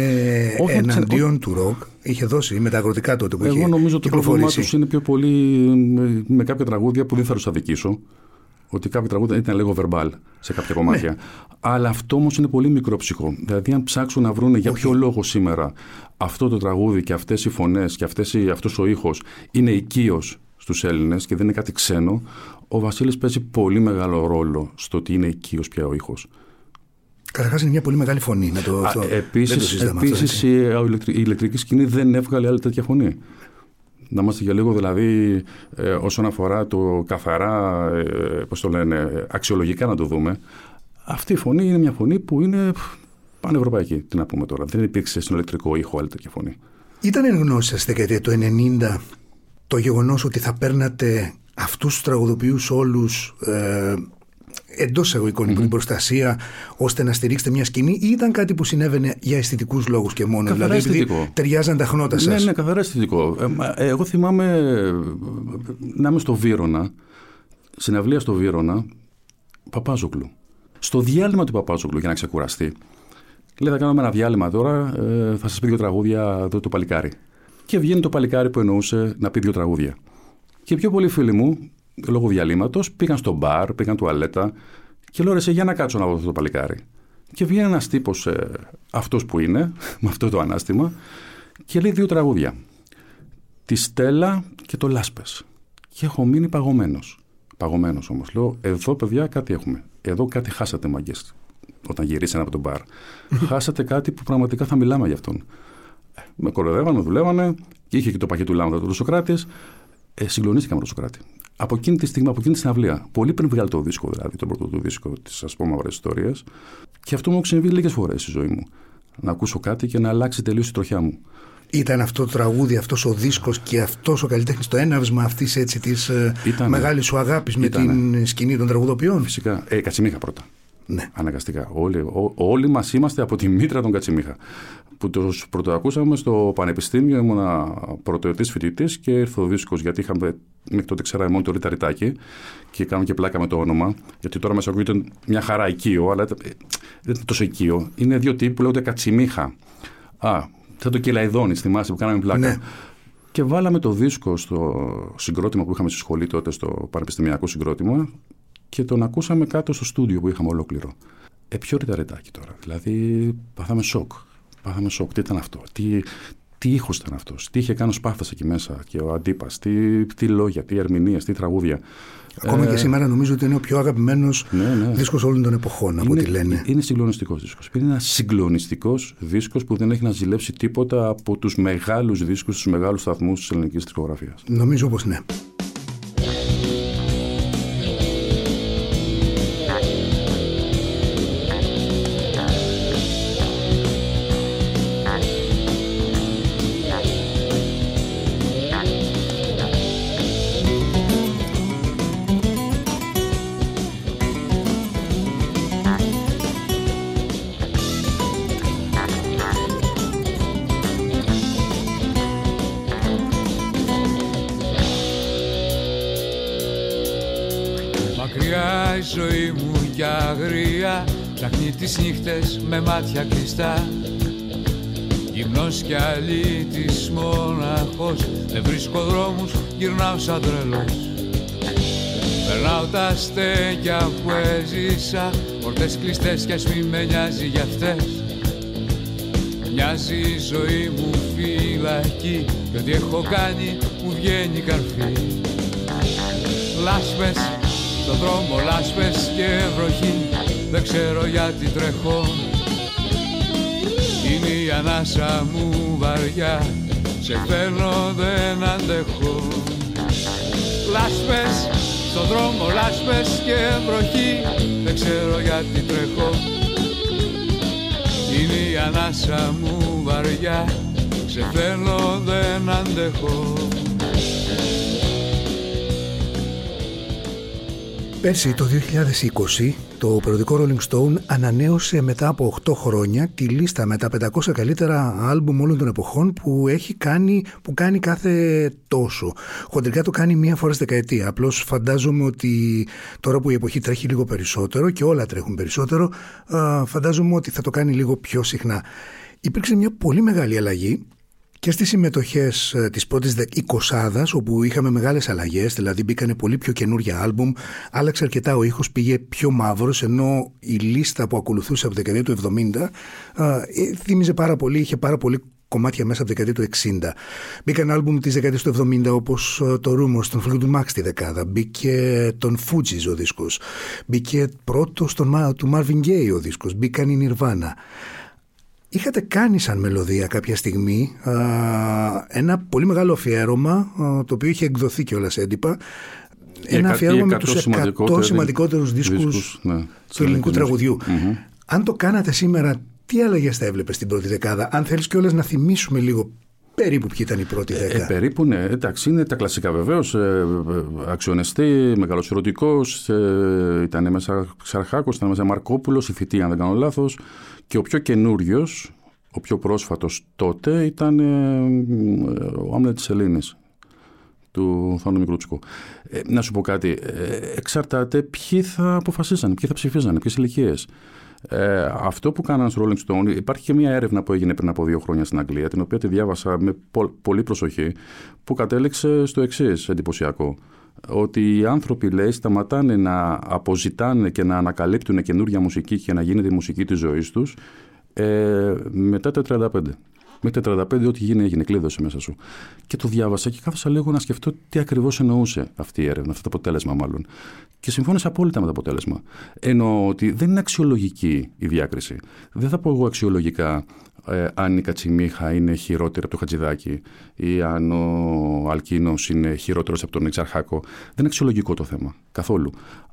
Όχι, εναντίον του ροκ. Είχε δώσει με τα αγροτικά τότε που είχε Εγώ νομίζω το πρόβλημά κυκλοφορήσει. τους είναι πιο πολύ με- με κάποια τραγούδια που δεν θα τους αδικήσω. Ότι κάποια τραγούδια ήταν λίγο verbal σε κάποια κομμάτια. Ναι. Αλλά αυτό όμως είναι πολύ μικρόψυχο. Δηλαδή, αν ψάξουν να βρουν για Όχι. ποιο λόγο σήμερα αυτό το τραγούδι και αυτές οι φωνές και αυτός ο ήχος είναι οικείος στους Έλληνες και δεν είναι κάτι ξένο, ο Βασίλης παίζει πολύ μεγάλο ρόλο στο ότι είναι οικείος πια ο ήχος. Καταρχάς είναι μια πολύ μεγάλη φωνή. Να το, αυτό, Επίσης, επίσης, η, η ηλεκτρική σκηνή δεν έβγαλε άλλη τέτοια φωνή. Να είμαστε για λίγο δηλαδή ε, όσον αφορά το καθαρά, ε, πώς το λένε, αξιολογικά να το δούμε. Αυτή η φωνή είναι μια φωνή που είναι πανευρωπαϊκή. Τι να πούμε τώρα. Δεν υπήρξε στον ηλεκτρικό ήχο άλλη τέτοια φωνή. Ήταν γνώση σα στη δεκαετία του 90 το γεγονός ότι θα παίρνατε αυτούς τους τραγουδοποιούς όλους ε, εντός εισαγωγικών mm-hmm. προστασία ώστε να στηρίξετε μια σκηνή ή ήταν κάτι που συνέβαινε για αισθητικούς λόγους και μόνο. Καθαρά δηλαδή, επειδή ταιριάζαν τα χνότα σας; Ναι, ναι, καθαρά αισθητικό. Ε, εγώ θυμάμαι να είμαι στο Βύρονα, συναυλία στο Βύρονα, Παπάζοκλου. Στο διάλειμμα του Παπάζοκλου για να ξεκουραστεί, λέει θα κάνουμε ένα διάλειμμα τώρα, ε, θα σας πει δύο τραγούδια εδώ το παλικάρι. Και βγαίνει το παλικάρι που εννοούσε να πει δύο τραγούδια. Και πιο πολλοί φίλοι μου λόγω διαλύματος πήγαν στο μπαρ, πήγαν τουαλέτα και λέω για να κάτσω να δω αυτό το παλικάρι. Και βγαίνει ένας τύπος, ε, αυτός που είναι, (laughs) με αυτό το ανάστημα, και λέει δύο τραγούδια. Τη Στέλλα και το Λάσπες. Και έχω μείνει παγωμένος. Παγωμένος όμως. Λέω, εδώ παιδιά κάτι έχουμε. Εδώ κάτι χάσατε μαγκέ. Όταν γυρίσανε από τον μπαρ. (laughs) χάσατε κάτι που πραγματικά θα μιλάμε για αυτόν. Ε, με κοροϊδεύανε, με δουλεύανε. Και είχε και το παχύ του λάμδα του Σοκράτη. Ε, συγκλονίστηκα με τον Σοκράτη από εκείνη τη στιγμή, από εκείνη τη συναυλία, πολύ πριν βγάλει το δίσκο, δηλαδή, τον πρώτο του δίσκο της ας πούμε μαύρες ιστορίες. Και αυτό μου έχει συμβεί λίγες φορές στη ζωή μου. Να ακούσω κάτι και να αλλάξει τελείως η τροχιά μου. Ήταν αυτό το τραγούδι, αυτός ο δίσκος και αυτός ο καλλιτέχνης το έναυσμα αυτής της ε, μεγάλης σου αγάπης με την σκηνή των τραγουδοποιών; Φυσικά. Ε, Κατσιμίχα πρώτα. Ναι. Αναγκαστικά. Όλοι, ό, όλοι μας είμαστε από τη μήτρα των Κατσιμίχα που τους πρωτοακούσαμε στο Πανεπιστήμιο. Ήμουνα πρωτοετής φοιτητής και ήρθε ο δίσκος γιατί είχαμε μέχρι τότε ξέραμε μόνο το Ρίτα και κάναμε και πλάκα με το όνομα. Γιατί τώρα μέσα ακούγεται μια χαρά οικείο, αλλά δεν είναι τόσο οικείο. Είναι δύο τύποι που λέγονται Κατσιμίχα. Α, θα το Κελαϊδόνη, θυμάσαι που κάναμε πλάκα. Ναι. Και βάλαμε το δίσκο στο συγκρότημα που είχαμε στη σχολή τότε, στο πανεπιστημιακό συγκρότημα, και τον ακούσαμε κάτω στο στούντιο που είχαμε ολόκληρο. Ε, πιο ρηταρετάκι τώρα. Δηλαδή, πάθαμε σοκ. Πάθαμε σοκ. Τι ήταν αυτό. Τι, τι ήχος ήταν αυτός. Τι είχε κάνει ο Σπάθας εκεί μέσα και ο Αντίπας. Τι, τι λόγια, τι ερμηνείες, τι τραγούδια. Ακόμα ε, και σήμερα νομίζω ότι είναι ο πιο αγαπημένος ναι, ναι. δίσκος όλων των εποχών, από ό,τι λένε. Είναι συγκλονιστικός δίσκος. Είναι ένας συγκλονιστικός δίσκος που δεν έχει να ζηλέψει τίποτα από τους μεγάλους δίσκους, τους μεγάλους σταθμούς της ελληνικής δισκογραφίας. Νομίζω πως ναι. Σαν τρελός Περνάω τα στέκια που έζησα Πορτές κλειστές κι ας μη με νοιάζει για αυτές. Μοιάζει η ζωή μου φυλακή Κι ό,τι έχω κάνει μου βγαίνει καρφί Λάσπες, στον δρόμο λάσπες και βροχή δεν ξέρω γιατί τρέχω. Είναι η ανάσα μου βαριά Σε θέλω δεν αντέχω Λάσπες, στον δρόμο λάσπες και βροχή. Δεν ξέρω γιατί τρέχω. Είναι η ανάσα μου βαριά. Σε θέλω δεν αντέχω Πέρσι το 2020 το περιοδικό Rolling Stone ανανέωσε μετά από 8 χρόνια τη λίστα με τα 500 καλύτερα άλμπουμ όλων των εποχών που έχει κάνει, που κάνει κάθε τόσο. Χοντρικά το κάνει μία φορά στη δεκαετία. Απλώς φαντάζομαι ότι τώρα που η εποχή τρέχει λίγο περισσότερο και όλα τρέχουν περισσότερο, φαντάζομαι ότι θα το κάνει λίγο πιο συχνά. Υπήρξε μια πολύ μεγάλη αλλαγή και στις συμμετοχές ε, της πρώτης εικοσάδας όπου είχαμε μεγάλες αλλαγές δηλαδή μπήκανε πολύ πιο καινούργια άλμπουμ άλλαξε αρκετά ο ήχος πήγε πιο μαύρος ενώ η λίστα που ακολουθούσε από την δεκαετία του 70 ε, θύμιζε πάρα πολύ είχε πάρα πολύ κομμάτια μέσα από τη δεκαετία του 60. Μπήκαν άλμπουμ της δεκαετίας του 70 όπως το Rumors, τον Fleetwood Mac στη δεκάδα. Μπήκε τον Fugees ο δίσκος. Μπήκε πρώτος του Marvin Gaye ο δίσκος. Μπήκαν η Nirvana. Είχατε κάνει σαν μελωδία κάποια στιγμή α, ένα πολύ μεγάλο αφιέρωμα α, το οποίο είχε εκδοθεί κιόλας έντυπα. Ένα αφιέρωμα με τους 100 σημαντικότερους δίσκους ναι, του ελληνικού Αν το κάνατε σήμερα, τι αλλαγές θα έβλεπε στην πρώτη δεκάδα, αν θέλεις κιόλας να θυμίσουμε λίγο περίπου ποιοι ήταν η πρώτη δέκα. Ε, περίπου, ναι. Εντάξει, είναι τα κλασικά βεβαίως. Ε, αξιονεστή, μεγαλοσυρωτικό, ε, ήταν μέσα Ξαρχάκος, ήταν μέσα Μαρκόπουλος, η θητεία, αν δεν κάνω λάθος. Και ο πιο καινούριος, ο πιο πρόσφατος τότε ήταν ε, ο Άμλετ της Ελλήνη του Θάνου Μικρούτσικου. Ε, να σου πω κάτι. Ε, εξαρτάται ποιοι θα αποφασίσαν, ποιοι θα ψηφίζανε, ποιες ηλικίες. Ε, αυτό που κάνανε στο Rolling Stone, υπάρχει και μια έρευνα που έγινε πριν από δύο χρόνια στην Αγγλία, την οποία τη διάβασα με πολύ προσοχή, που κατέληξε στο εξής εντυπωσιακό. Ότι οι άνθρωποι, λέει, σταματάνε να αποζητάνε και να ανακαλύπτουν καινούργια μουσική και να γίνεται η μουσική της ζωής τους ε, μετά τα 35. Μέχρι τα 35, ό,τι γίνει έγινε, κλείδωσε μέσα σου. Και το διάβασα και κάθεσα λίγο να σκεφτώ τι ακριβώς εννοούσε αυτή η έρευνα, αυτό το αποτέλεσμα μάλλον. Και συμφώνησα απόλυτα με το αποτέλεσμα. Εννοώ ότι δεν είναι αξιολογική η διάκριση. Δεν θα πω εγώ αξιολογικά ε, αν η Κατσιμίχα είναι χειρότερη από το Χατζηδάκι ή αν ο Αλκίνος είναι χειρότερος από τον Εξαρχάκο. Δεν είναι αξιολογικό το θέμα. Καθόλου.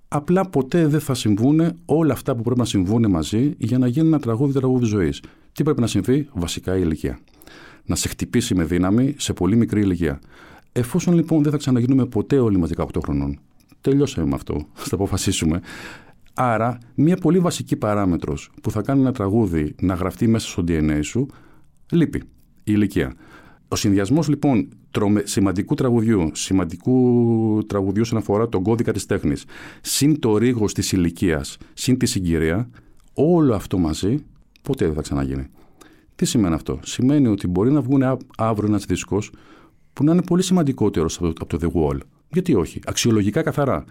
Απλά ποτέ δεν θα συμβούν όλα αυτά που πρέπει να συμβούν μαζί για να γίνει ένα τραγούδι τραγούδι ζωής. Τι πρέπει να συμβεί, βασικά η ηλικία. Να σε χτυπήσει με δύναμη σε πολύ μικρή ηλικία. Εφόσον λοιπόν δεν θα ξαναγίνουμε ποτέ όλοι μας 18 χρονών, τελειώσαμε με αυτό, (laughs) θα αποφασίσουμε. Άρα, μια πολύ βασική παράμετρος που θα κάνει ένα τραγούδι να γραφτεί μέσα στο DNA σου, λείπει. Η ηλικία. Ο συνδυασμός λοιπόν τρομε, σημαντικού τραγουδιού, σημαντικού τραγουδιού όσον αφορά τον κώδικα της τέχνης, συν το ρίγο της ηλικίας, συν τη συγκυρία, όλο αυτό μαζί ποτέ δεν θα ξαναγίνει. Τι σημαίνει αυτό; Σημαίνει ότι μπορεί να βγουν αύριο ένας δίσκος που να είναι πολύ σημαντικότερος από το The Wall. Γιατί όχι, αξιολογικά καθαρά.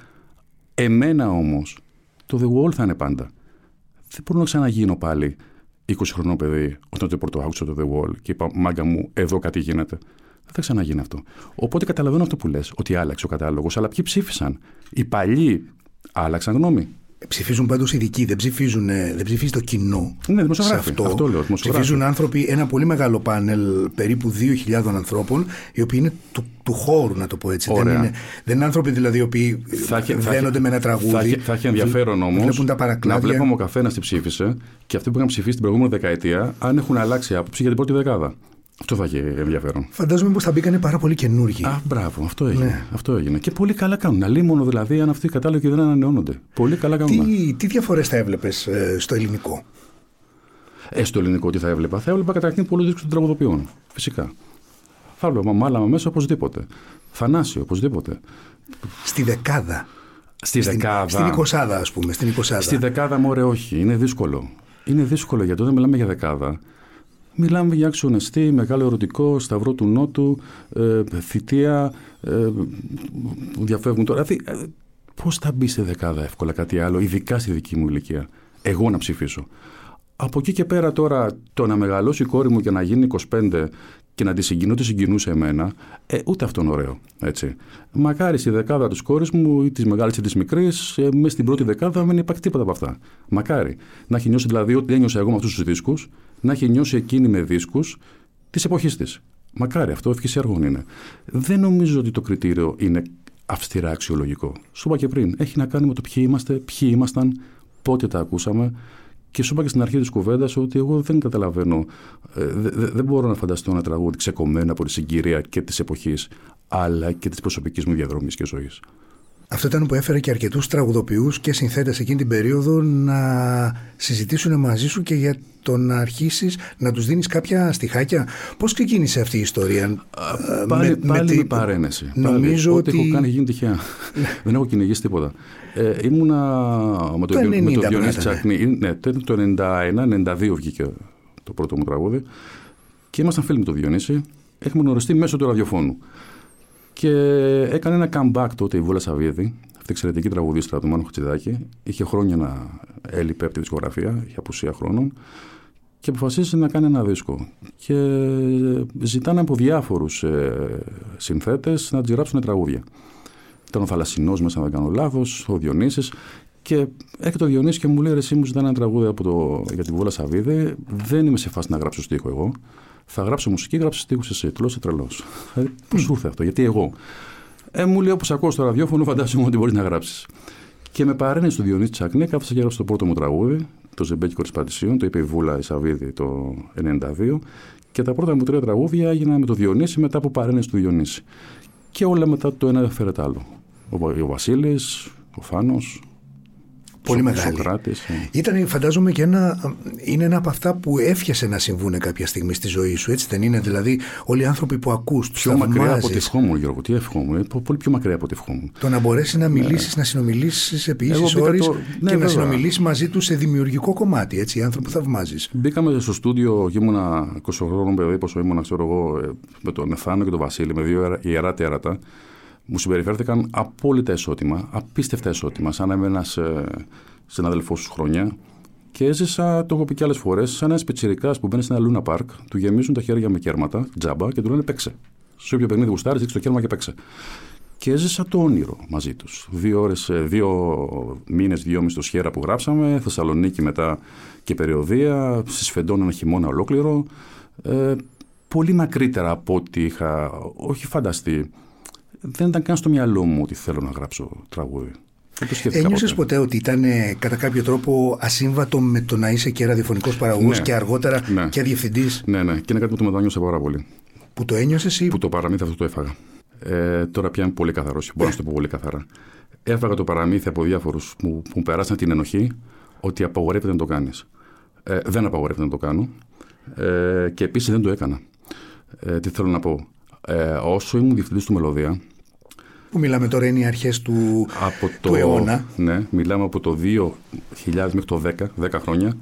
Εμένα όμως το The Wall θα είναι πάντα. Δεν μπορώ να ξαναγίνω πάλι 20 χρονών παιδί όταν το πρώτο άκουσα το The Wall και είπα μάγκα μου εδώ κάτι γίνεται. Δεν θα ξαναγίνει αυτό. Οπότε καταλαβαίνω αυτό που λες, ότι άλλαξε ο κατάλογος, αλλά ποιοι ψήφισαν; Οι παλιοί άλλαξαν γνώμη. Ψηφίζουν πάντως ειδικοί, δεν, ψηφίζουν, δεν ψηφίζει το κοινό. Ναι, δημοσιογράφοι. Αυτό, αυτό λέω, ψηφίζουν άνθρωποι, ένα πολύ μεγάλο πάνελ περίπου 2.000 ανθρώπων, οι οποίοι είναι του, του χώρου, να το πω έτσι. Δεν είναι, δεν είναι άνθρωποι δηλαδή οι οποίοι θα, δένονται με ένα τραγούδι. Θα, θα έχει ενδιαφέρον όμως να βλέπουμε ο καθένας τι ψήφισε και αυτοί που είχαν ψηφίσει την προηγούμενη δεκαετία, αν έχουν αλλάξει άποψη για την πρώτη δεκάδα. Αυτό θα έχει ενδιαφέρον. Φαντάζομαι πως θα μπήκανε πάρα πολύ καινούργοι. Α, μπράβο, αυτό έγινε. Ναι. Αυτό έγινε. Και πολύ καλά κάνουν. Αλίμονο δηλαδή, αν αυτοί οι κατάλογοι δεν ανανεώνονται. Πολύ καλά κάνουν. Τι, τι διαφορές θα έβλεπες ε, στο ελληνικό; Ε, στο ελληνικό τι θα έβλεπα. Θα έβλεπα καταρχήν πολλούς δίσκους των τραγουδοποιών. Φυσικά. Θα έβλεπα μάλαμα μέσα οπωσδήποτε. Θανάσιο οπωσδήποτε. Στη δεκάδα. Στη στην, δεκάδα. Στην εικοσάδα, ας πούμε. Στην εικοσάδα. Στη δεκάδα, μωρέ, όχι. Είναι δύσκολο. Είναι δύσκολο γιατί όταν μιλάμε για δεκάδα, Μιλάμε για αξιονεστή, μεγάλο ερωτικό, σταυρό του Νότου, ε, θητεία, ε, που διαφεύγουν τώρα. Δηλαδή, ε, πώς θα μπει σε δεκάδα εύκολα κάτι άλλο, ειδικά στη δική μου ηλικία. Εγώ να ψηφίσω. Από εκεί και πέρα τώρα το να μεγαλώσει η κόρη μου και να γίνει 25 και να τη συγκινώ, τη συγκινούσε εμένα, ε, ούτε αυτό είναι ωραίο. Έτσι. Μακάρι στη δεκάδα τη κόρη μου ή τη μεγάλη ή τη μικρή, ε, μέσα στην πρώτη δεκάδα δεν υπάρχει τίποτα από αυτά. Μακάρι. Να έχει νιώσει δηλαδή ό,τι ένιωσα εγώ με αυτούς τους δίσκους, να έχει νιώσει εκείνη με δίσκους της εποχής της. Μακάρι, αυτό ευχή έργων είναι. Δεν νομίζω ότι το κριτήριο είναι αυστηρά αξιολογικό. Σου είπα και πριν, έχει να κάνει με το ποιοι είμαστε, ποιοι ήμασταν, πότε τα ακούσαμε. Και σου είπα και στην αρχή της κουβέντας ότι εγώ δεν καταλαβαίνω, ε, δεν μπορώ να φανταστώ ένα τραγούδι ξεκομμένο από τη συγκυρία και της εποχής, αλλά και της προσωπικής μου διαδρομής και ζωής. Αυτό ήταν που έφερε και αρκετούς τραγουδοποιούς και συνθέτες εκείνη την περίοδο να συζητήσουν μαζί σου και για το να αρχίσεις να τους δίνεις κάποια στοιχάκια. Πώς ξεκίνησε αυτή η ιστορία, ε, Πάλι με, πάλι με, παρένεση. Νομίζω πάλι, ότι. Ό,τι έχω κάνει γίνει τυχαία. (laughs) Δεν έχω κυνηγήσει τίποτα. Ε, ήμουνα με το, το, με το Διονύση Τσάκνη. Ναι, το 91-92 βγήκε το πρώτο μου τραγούδι. Και ήμασταν φίλοι με το Διονύση. Έχουμε γνωριστεί μέσω του ραδιοφώνου. Και έκανε ένα comeback τότε η Βούλα Σαββίδη, αυτή η εξαιρετική τραγουδίστρα του Μάνου Χατσιδάκη. Είχε χρόνια να έλειπε από τη δισκογραφία, είχε απουσία χρόνων. και αποφασίζει να κάνει ένα δίσκο. Και ζητάνε από διάφορους ε, συνθέτες να τη γράψουν τραγούδια. Ήταν ο Θαλασσινός μέσα, αν δεν κάνω λάθος, ο Διονύσης. Και έρχεται ο Διονύσης και μου λέει: Εσύ μου ζητάνε ένα τραγούδι από το, για την Βούλα Σαββίδη. Δεν είμαι σε φάση να γράψω στίχο εγώ. Θα γράψω μουσική, γράψω στίχους εσύ. Του λέω: Σε τρελός. Ε, Πώς σου ήρθε αυτό, Γιατί εγώ. Ε, μου λέει: Όπως ακούω στο ραδιόφωνο, φαντάζομαι ότι μπορείς να γράψεις. Και με παρένει στο Διονύση Τσακνέ, κάθεσα και έγραψε το πρώτο μου τραγούδι, το Ζεμπέκι Κορισπαντησίων, το είπε η Βούλα η Σαββίδη το 1992. Και τα πρώτα μου τρία τραγούδια έγιναν με το Διονύση μετά από παρένεση του Διονύση. Και όλα μετά το ένα έφερε το άλλο. Ο, ο Βασίλης, ο Φάνος, Πολύ ο μεγάλη. Σοκράτης, ε. Ήταν, φαντάζομαι, και ένα, είναι ένα από αυτά που έφιασε να συμβούν κάποια στιγμή στη ζωή σου. Έτσι δεν είναι, δηλαδή, όλοι οι άνθρωποι που ακούς, τους Πιο μακριά από τη θαυμάζεις, ευχόμουν, Γιώργο. Τι ευχόμουν. ε, πο- Πολύ πιο μακριά από τη ευχόμουν. Το να μπορέσεις να μιλήσεις, να συνομιλήσεις σε Εγώ ποιήσει μπήκα όρει το- ναι, και να βέβαια. συνομιλήσεις μαζί τους σε δημιουργικό κομμάτι. Έτσι, οι άνθρωποι που θαυμάζεις. Μπήκαμε στο στούντιο και ήμουνα 20 χρόνων παιδί, πόσο ήμουνα, ξέρω εγώ, ε, με τον Εθάνο και τον Βασίλη, με δύο ιερα- ιερά τέρατα. Μου συμπεριφέρθηκαν απόλυτα ισότιμα, απίστευτα ισότιμα, σαν να είμαι ένας ε, συναδελφός σου χρόνια. Και έζησα, το έχω πει και άλλες φορές, σαν ένας πιτσυρικά που μπαίνει σε ένα Λούνα Πάρκ, του γεμίζουν τα χέρια με κέρματα, τζάμπα, και του λένε παίξε. Σε όποιο παιχνίδι γουστάρεις, ρίξει το κέρμα και παίξε. Και έζησα το όνειρο μαζί τους. Δύο, ώρες, ε, δύο μήνες, δυόμιση στο Σιέρα που γράψαμε, Θεσσαλονίκη μετά και περιοδία, συσφεντών ένα χειμώνα ολόκληρο. Ε, πολύ μακρύτερα από ό,τι είχα, όχι φανταστεί. Δεν ήταν καν στο μυαλό μου ότι θέλω να γράψω τραγούδι. Δεν το σκέφτηκα Ένιωσες ποτέ. ποτέ ότι ήταν ε, κατά κάποιο τρόπο ασύμβατο με το να είσαι και ραδιοφωνικός παραγωγός Ναι. και αργότερα Ναι. και διευθυντής; Ναι, ναι, και είναι κάτι που το μετανιώσα πάρα πολύ. Που το ένιωσες ή. Που το παραμύθι αυτό το έφαγα. Ε, τώρα πια είμαι πολύ καθαρός. Μπορώ να σου το πω πολύ καθαρά. Έφαγα το παραμύθι από διάφορους που, που μου περάσαν την ενοχή ότι απαγορεύεται να το κάνεις. Ε, δεν απαγορεύεται να το κάνω. Ε, και επίσης δεν το έκανα. Ε, τι θέλω να πω. Ε, όσο ήμουν διευθυντής του Μελωδία, Που μιλάμε τώρα είναι οι αρχές του, από το, του αιώνα. Ναι, μιλάμε από το 2000 μέχρι το 10, 10 χρόνια.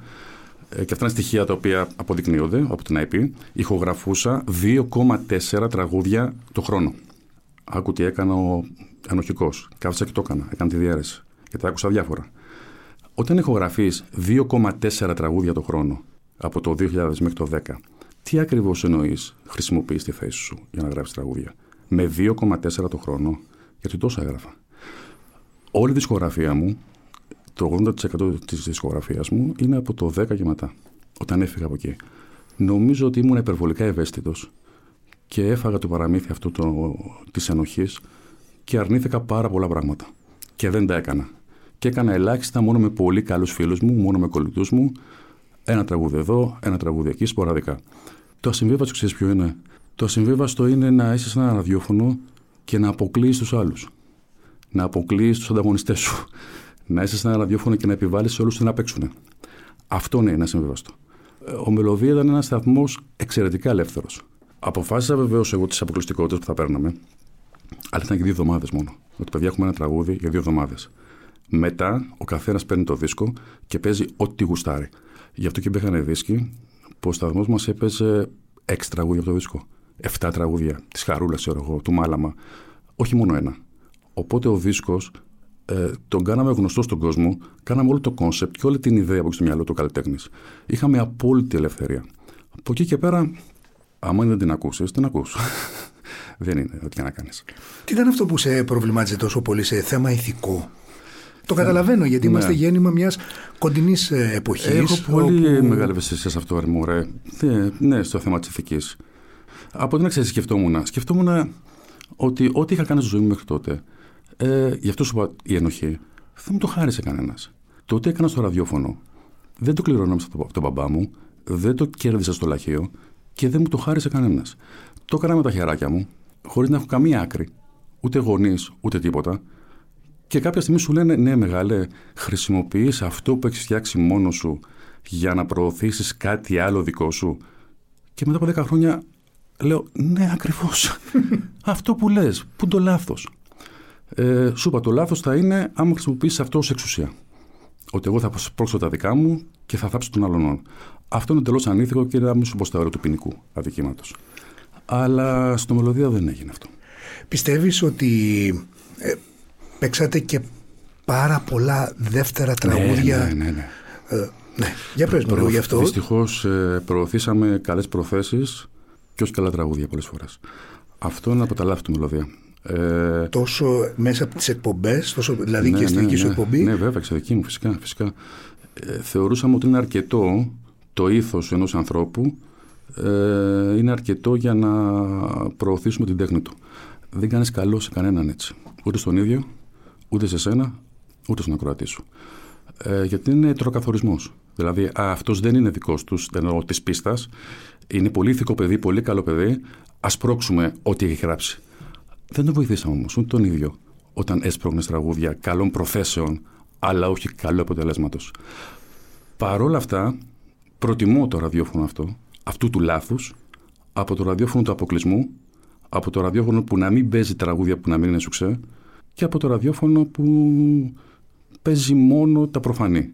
Ε, και αυτά είναι στοιχεία τα οποία αποδεικνύονται από την IP. Ηχογραφούσα 2,4 τραγούδια το χρόνο. Άκου τι έκανα ο ενοχικό. Κάθισα και το έκανα. Έκανα τη διαίρεση. Γιατί άκουσα διάφορα. Όταν ηχογραφείς 2,4 τραγούδια το χρόνο από το 2000 μέχρι το 10, τι ακριβώς εννοείς χρησιμοποιείς τη θέση σου για να γράψεις τραγούδια; Με 2,4 το χρόνο, γιατί τόσο έγραφα. Όλη τη δισκογραφία μου, το 80% της δισκογραφίας μου είναι από το 10 και μετά, όταν έφυγα από εκεί. Νομίζω ότι ήμουν υπερβολικά ευαίσθητος και έφαγα το παραμύθι αυτό το, της ενοχής και αρνήθηκα πάρα πολλά πράγματα. Και δεν τα έκανα. Και έκανα ελάχιστα μόνο με πολύ καλούς φίλους μου, μόνο με κολλητούς μου. Ένα τραγούδι εδώ, ένα τραγούδι εκεί, σποραδικά. Το ασυμβίβαστο ξέρεις ποιο είναι; Το ασυμβίβαστο είναι να είσαι σε ένα ραδιόφωνο και να αποκλείεις τους άλλους. Να αποκλείεις τους ανταγωνιστές σου. Να είσαι σε ένα ραδιόφωνο και να επιβάλλεις σε όλους να παίξουν. Αυτό ναι, είναι ασυμβίβαστο. Ε, Ο Μελωδία ήταν ένας σταθμός εξαιρετικά ελεύθερος. Αποφάσισα βεβαίως εγώ τις αποκλειστικότητες που θα παίρναμε, αλλά ήταν και δύο εβδομάδες μόνο. Ότι παιδιά έχουμε ένα τραγούδι για δύο εβδομάδες. Μετά ο καθένας παίρνει το δίσκο και παίζει ό,τι γουστάρει. Γι' αυτό και μπήκανε δίσκοι που ο σταθμός μας έπαιζε έξι τραγούδια από το δίσκο. Εφτά τραγούδια της Χαρούλας, ξέρω εγώ, του Μάλαμα. Όχι μόνο ένα. Οπότε ο δίσκος ε, τον κάναμε γνωστό στον κόσμο, κάναμε όλο το κόνσεπτ και όλη την ιδέα που έχει στο μυαλό του καλλιτέχνης. Είχαμε απόλυτη ελευθερία. Από εκεί και πέρα, άμα δεν την ακούσεις, την ακούς. (laughs) δεν είναι ό,τι και να κάνεις. Τι ήταν αυτό που σε προβλημάτιζε τόσο πολύ σε θέμα ηθικό; Το καταλαβαίνω γιατί είμαστε Ναι. γέννημα μιας κοντινής εποχής. Έχω πολύ μεγάλη ευαισθησία σε αυτό, ρε μωρέ. Ναι, ναι, στο θέμα της ηθικής. Από την ξέρεις, σκεφτόμουν. Σκεφτόμουν ότι ό,τι είχα κάνει στη ζωή μου μέχρι τότε, ε, γι' αυτό σου είπα η ενοχή, δεν μου το χάρισε κανένας. Το ότι έκανα στο ραδιόφωνο, δεν το κληρονόμησα από τον μπαμπά μου, δεν το κέρδισα στο λαχείο και δεν μου το χάρισε κανένας. Το έκανα με τα χεράκια μου, χωρίς να έχω καμία άκρη, ούτε γονείς, ούτε τίποτα. Και κάποια στιγμή σου λένε, ναι, μεγάλε, χρησιμοποιείς αυτό που έχεις φτιάξει μόνος σου για να προωθήσεις κάτι άλλο δικό σου. Και μετά από 10 χρόνια λέω, ναι, ακριβώς. (laughs) αυτό που λες, πού είναι το λάθος; Ε, σου είπα, το λάθος θα είναι άμα χρησιμοποιήσεις αυτό ως εξουσία. Ότι εγώ θα σπρώξω τα δικά μου και θα θάψω τον άλλον. Αυτό είναι εντελώς ανήθικο και να μην σου πω στα όρια του ποινικού αδικήματος. Αλλά στο μελωδία δεν έγινε αυτό. Πιστεύεις ότι ε, παίξατε και πάρα πολλά δεύτερα τραγούδια; Ναι, ναι, ναι. ναι. ε, Ναι, για πες μου λίγο γι' αυτό. Δυστυχώς προωθήσαμε καλές προθέσεις και όχι καλά τραγούδια πολλές φορές. Αυτό είναι από τα λάθη του μελωδία. Ε, τόσο μέσα από τις εκπομπές, δηλαδή ναι, και στη ναι, δική σου ναι, εκπομπή. Ναι, βέβαια, και δική μου, φυσικά. φυσικά. Ε, θεωρούσαμε ότι είναι αρκετό το ήθος ενός ανθρώπου ε, είναι αρκετό για να προωθήσουμε την τέχνη του. Δεν κάνεις καλό σε κανέναν έτσι. Ούτε στον ίδιο, ούτε σε σένα, ούτε στον ακροατή σου. Ε, γιατί είναι τροκαθορισμός. Δηλαδή, αυτός δεν είναι δικός τους, δεν εννοώ της πίστας. Είναι πολύ ηθικό παιδί, πολύ καλό παιδί. Α πρόξουμε ό,τι έχει γράψει. Δεν τον βοηθήσαμε όμως, ούτε τον ίδιο, όταν έσπρωχνε τραγούδια καλών προθέσεων, αλλά όχι καλού αποτελέσματος. Παρ' αυτά, προτιμώ το ραδιόφωνο αυτό, αυτού του λάθους, από το ραδιόφωνο του αποκλεισμού, από το ραδιόφωνο που να μην παίζει τραγούδια που να μην είναι σουξέ και από το ραδιόφωνο που παίζει μόνο τα προφανή.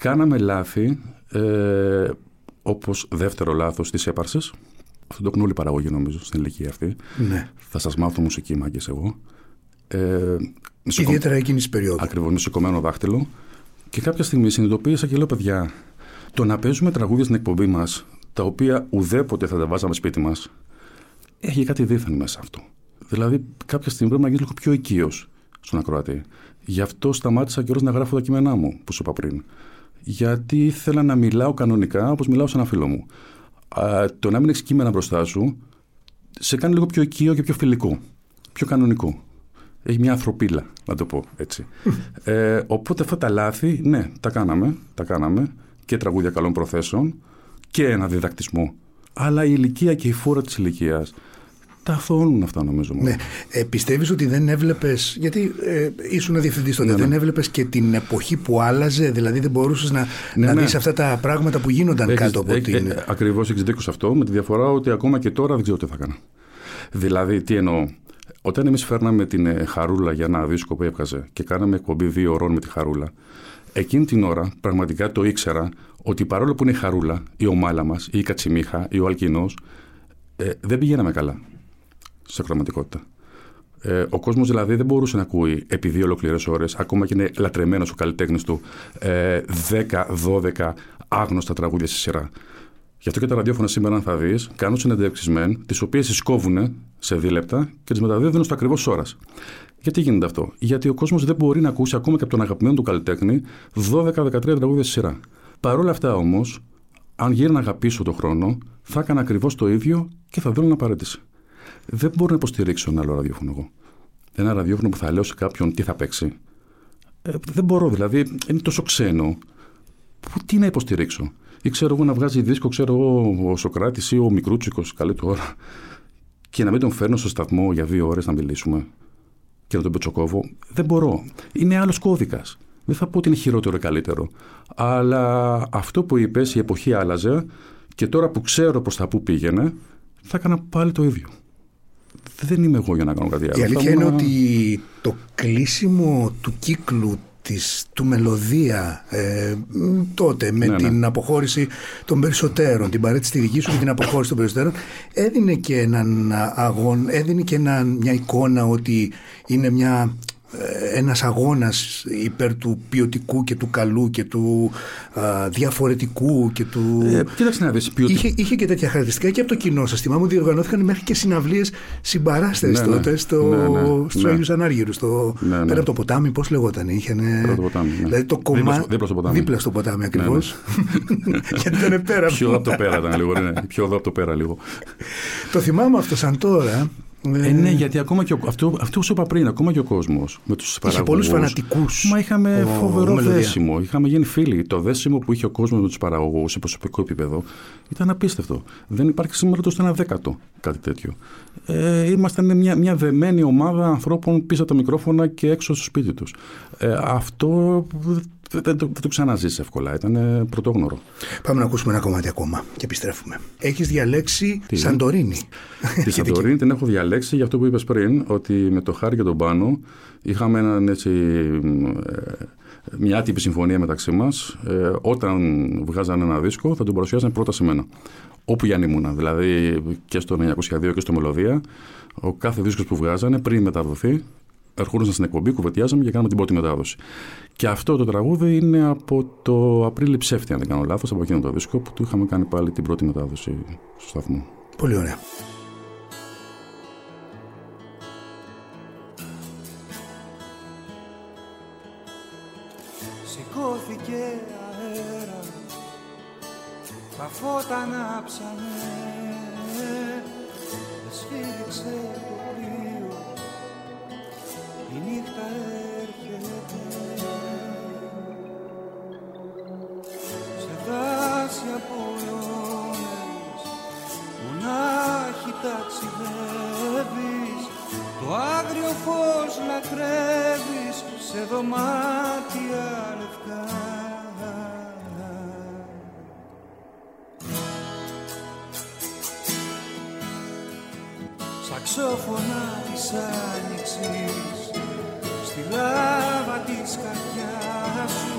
Κάναμε λάθη, ε, όπως δεύτερο λάθος της έπαρσης. Αυτό το έχουν όλοι παραγωγή νομίζω στην ηλικία αυτή. Ναι. Θα σας μάθω μουσική μάγκες εγώ. Ε, Ιδιαίτερα εκείνης της περίοδου. Ακριβώς, με σηκωμένο δάχτυλο. Και κάποια στιγμή συνειδητοποίησα και λέω, παιδιά, το να παίζουμε τραγούδια στην εκπομπή μας, τα οποία ουδέποτε θα τα βάζαμε σπίτι μας, έχει κάτι δίθεν μέσα αυτό. Δηλαδή, κάποια στιγμή πρέπει να γίνεις λίγο πιο οικείος στον ακροατή. Γι' αυτό σταμάτησα καιρός να γράφω τα κείμενά μου, που σου είπα πριν. Γιατί ήθελα να μιλάω κανονικά όπως μιλάω σε ένα φίλο μου. Α, το να μην έχεις κείμενα μπροστά σου σε κάνει λίγο πιο οικείο και πιο φιλικό. Πιο κανονικό. Έχει μια ανθρωπίλα, να το πω έτσι. (laughs) ε, οπότε αυτά τα λάθη, ναι, τα κάναμε. Τα κάναμε και τραγούδια καλών προθέσεων και ένα διδακτισμό. Αλλά η ηλικία και η φόρα της ηλικίας τα αθώνουν αυτά νομίζω. Ναι. Ε, Πιστεύεις ότι δεν έβλεπες. Γιατί ε, ήσουν διευθυντής τότε, Ναι, ναι. δεν έβλεπες και την εποχή που άλλαζε, δηλαδή δεν μπορούσες να, Ναι, να ναι. δεις αυτά τα πράγματα που γίνονταν κάτω από την. Ε, Ακριβώς έχεις δίκιο σε αυτό, με τη διαφορά ότι ακόμα και τώρα δεν ξέρω τι θα έκανα. Δηλαδή, τι εννοώ; Όταν εμείς φέρναμε την ε, Χαρούλα για ένα δίσκο που έβγαζε και κάναμε εκπομπή δύο ώρων με τη Χαρούλα, εκείνη την ώρα πραγματικά το ήξερα ότι παρόλο που είναι η Χαρούλα, η ομάλα μας, ή η Κατσιμίχα, ή ο Αλκινός, ε, δεν πηγαίναμε καλά σε πραγματικότητα. Ε, ο κόσμος δηλαδή δεν μπορούσε να ακούει επί δύο ολόκληρε ώρες, ακόμα και είναι λατρεμένος ο καλλιτέχνης του, ε, 10-12 άγνωστα τραγούδια στη σειρά. Γι' αυτό και τα ραδιόφωνα σήμερα, αν θα δεις, κάνουν συνεντεύξεις μεν, τις οποίες τις κόβουν σε δίλεπτα και τις μεταδίδουν στο ακριβώς ώρας. Γιατί γίνεται αυτό, Γιατί ο κόσμος δεν μπορεί να ακούσει ακόμα και από τον αγαπημένο του καλλιτέχνη 12-13 τραγούδια στη σειρά. Παρ' όλα αυτά όμως, αν γύρναγα πίσω το χρόνο, θα έκανα ακριβώς το ίδιο και θα δίνω παρέτηση. Δεν μπορώ να υποστηρίξω ένα άλλο ραδιόφωνο εγώ. Ένα ραδιόφωνο που θα λέω σε κάποιον τι θα παίξει. Ε, δεν μπορώ, δηλαδή είναι τόσο ξένο. Που τι να υποστηρίξω; Ή ξέρω εγώ να βγάζει δίσκο, ξέρω εγώ ο Σοκράτης ή ο Μικρούτσικος, καλή του ώρα. Και να μην τον φέρνω στο σταθμό για δύο ώρες να μιλήσουμε και να τον πετσοκόβω. Δεν μπορώ. Είναι άλλος κώδικας. Δεν θα πω ότι είναι χειρότερο ή καλύτερο. Αλλά αυτό που είπες, η εποχή άλλαζε και τώρα που ξέρω προς τα πού πήγαινε, θα έκανα πάλι το ίδιο. Δεν είμαι εγώ για να κάνω κάτι άλλο. Η αλήθεια Θα είναι ήμουν- ότι το κλείσιμο του κύκλου της, του μελωδία ε, μ, τότε με Ναι, ναι. την αποχώρηση των περισσότερων, την παρέτηση τη δική σου και την αποχώρηση των περισσότερων έδινε και έναν αγώνα, έδινε και ένα, μια εικόνα ότι είναι μια ε, ένας αγώνας υπέρ του ποιοτικού και του καλού και του α, διαφορετικού και του... Ε, κοίταξε να δεις, ποιοτικ- Είχε, είχε και τέτοια χαρακτηριστικά και από το κοινό σα. Θυμάμαι ότι διοργανώθηκαν μέχρι και συναυλίες συμπαράστερε Ναι, ναι. τότε στο, Ναι, ναι, στους ναι. Αγίους Ανάργυρους, στο, Ναι, ναι. πέρα από το ποτάμι, πώς λεγόταν. Είχαν, από το ποτάμι, ναι. Δηλαδή το Δίπλα κομμάτι. στο- δίπλα στο ποτάμι. Δίπλα στο ποτάμι ακριβώ. Ναι, (laughs) Γιατί ήταν πέρα. Πιο από το πέρα ήταν λίγο. Ναι, πιο εδώ από το πέρα λίγο. το θυμάμαι αυτό σαν τώρα. Ε, ναι, γιατί ακόμα και ο, αυτό, αυτό που σου είπα πριν, ακόμα και ο κόσμος με τους παραγωγούς. πολλούς φανατικούς Μα είχαμε ο- φοβερό ο Μελωδία. δέσιμο. Είχαμε γίνει φίλοι. Το δέσιμο που είχε ο κόσμος με τους παραγωγούς σε προσωπικό επίπεδο ήταν απίστευτο. Δεν υπάρχει σήμερα το ένα δέκατο κάτι τέτοιο. Ε, ήμασταν μια, μια δεμένη ομάδα ανθρώπων πίσω από τα μικρόφωνα και έξω στο σπίτι τους. Ε, αυτό δεν, δεν, το- δεν το ξαναζήσει εύκολα. Ήταν ε, πρωτόγνωρο. Πάμε να ακούσουμε ένα κομμάτι ακόμα και επιστρέφουμε. Έχεις διαλέξει Τι; Σαντορίνη. Τη (laughs) Σαντορίνη την έχω διαλέξει για αυτό που είπες πριν, ότι με το Χάρη και τον Πάνο είχαμε έναν έτσι, ε, μια άτυπη συμφωνία μεταξύ μας. Ε, όταν βγάζανε ένα δίσκο θα τον παρουσιάζανε πρώτα σε μένα. Όπου για αν ήμουνα, δηλαδή και στο 902 και στο Μελωδία, ο κάθε δίσκος που βγάζανε πριν μεταδοθεί ερχόντουσαν στην εκπομπή, κουβεντιάζαμε και κάναμε την πρώτη μετάδοση. Και αυτό το τραγούδι είναι από το Απρίλη Ψεύτη, αν δεν κάνω λάθος, από εκείνο το δίσκο που του είχαμε κάνει πάλι την πρώτη μετάδοση στο σταθμό. Πολύ ωραία. Σηκώθηκε αέρα Τα φώτα ανάψανε Σφύριξε το πλοίο Η νύχτα έρχεται. Σε δάση από αιώνες Μονάχη ταξιδεύεις Το άγριο φως λατρεύεις Σε δωμάτια λευκά. Σαξόφωνα της άνοιξης Στη λάβα της καρδιάς σου.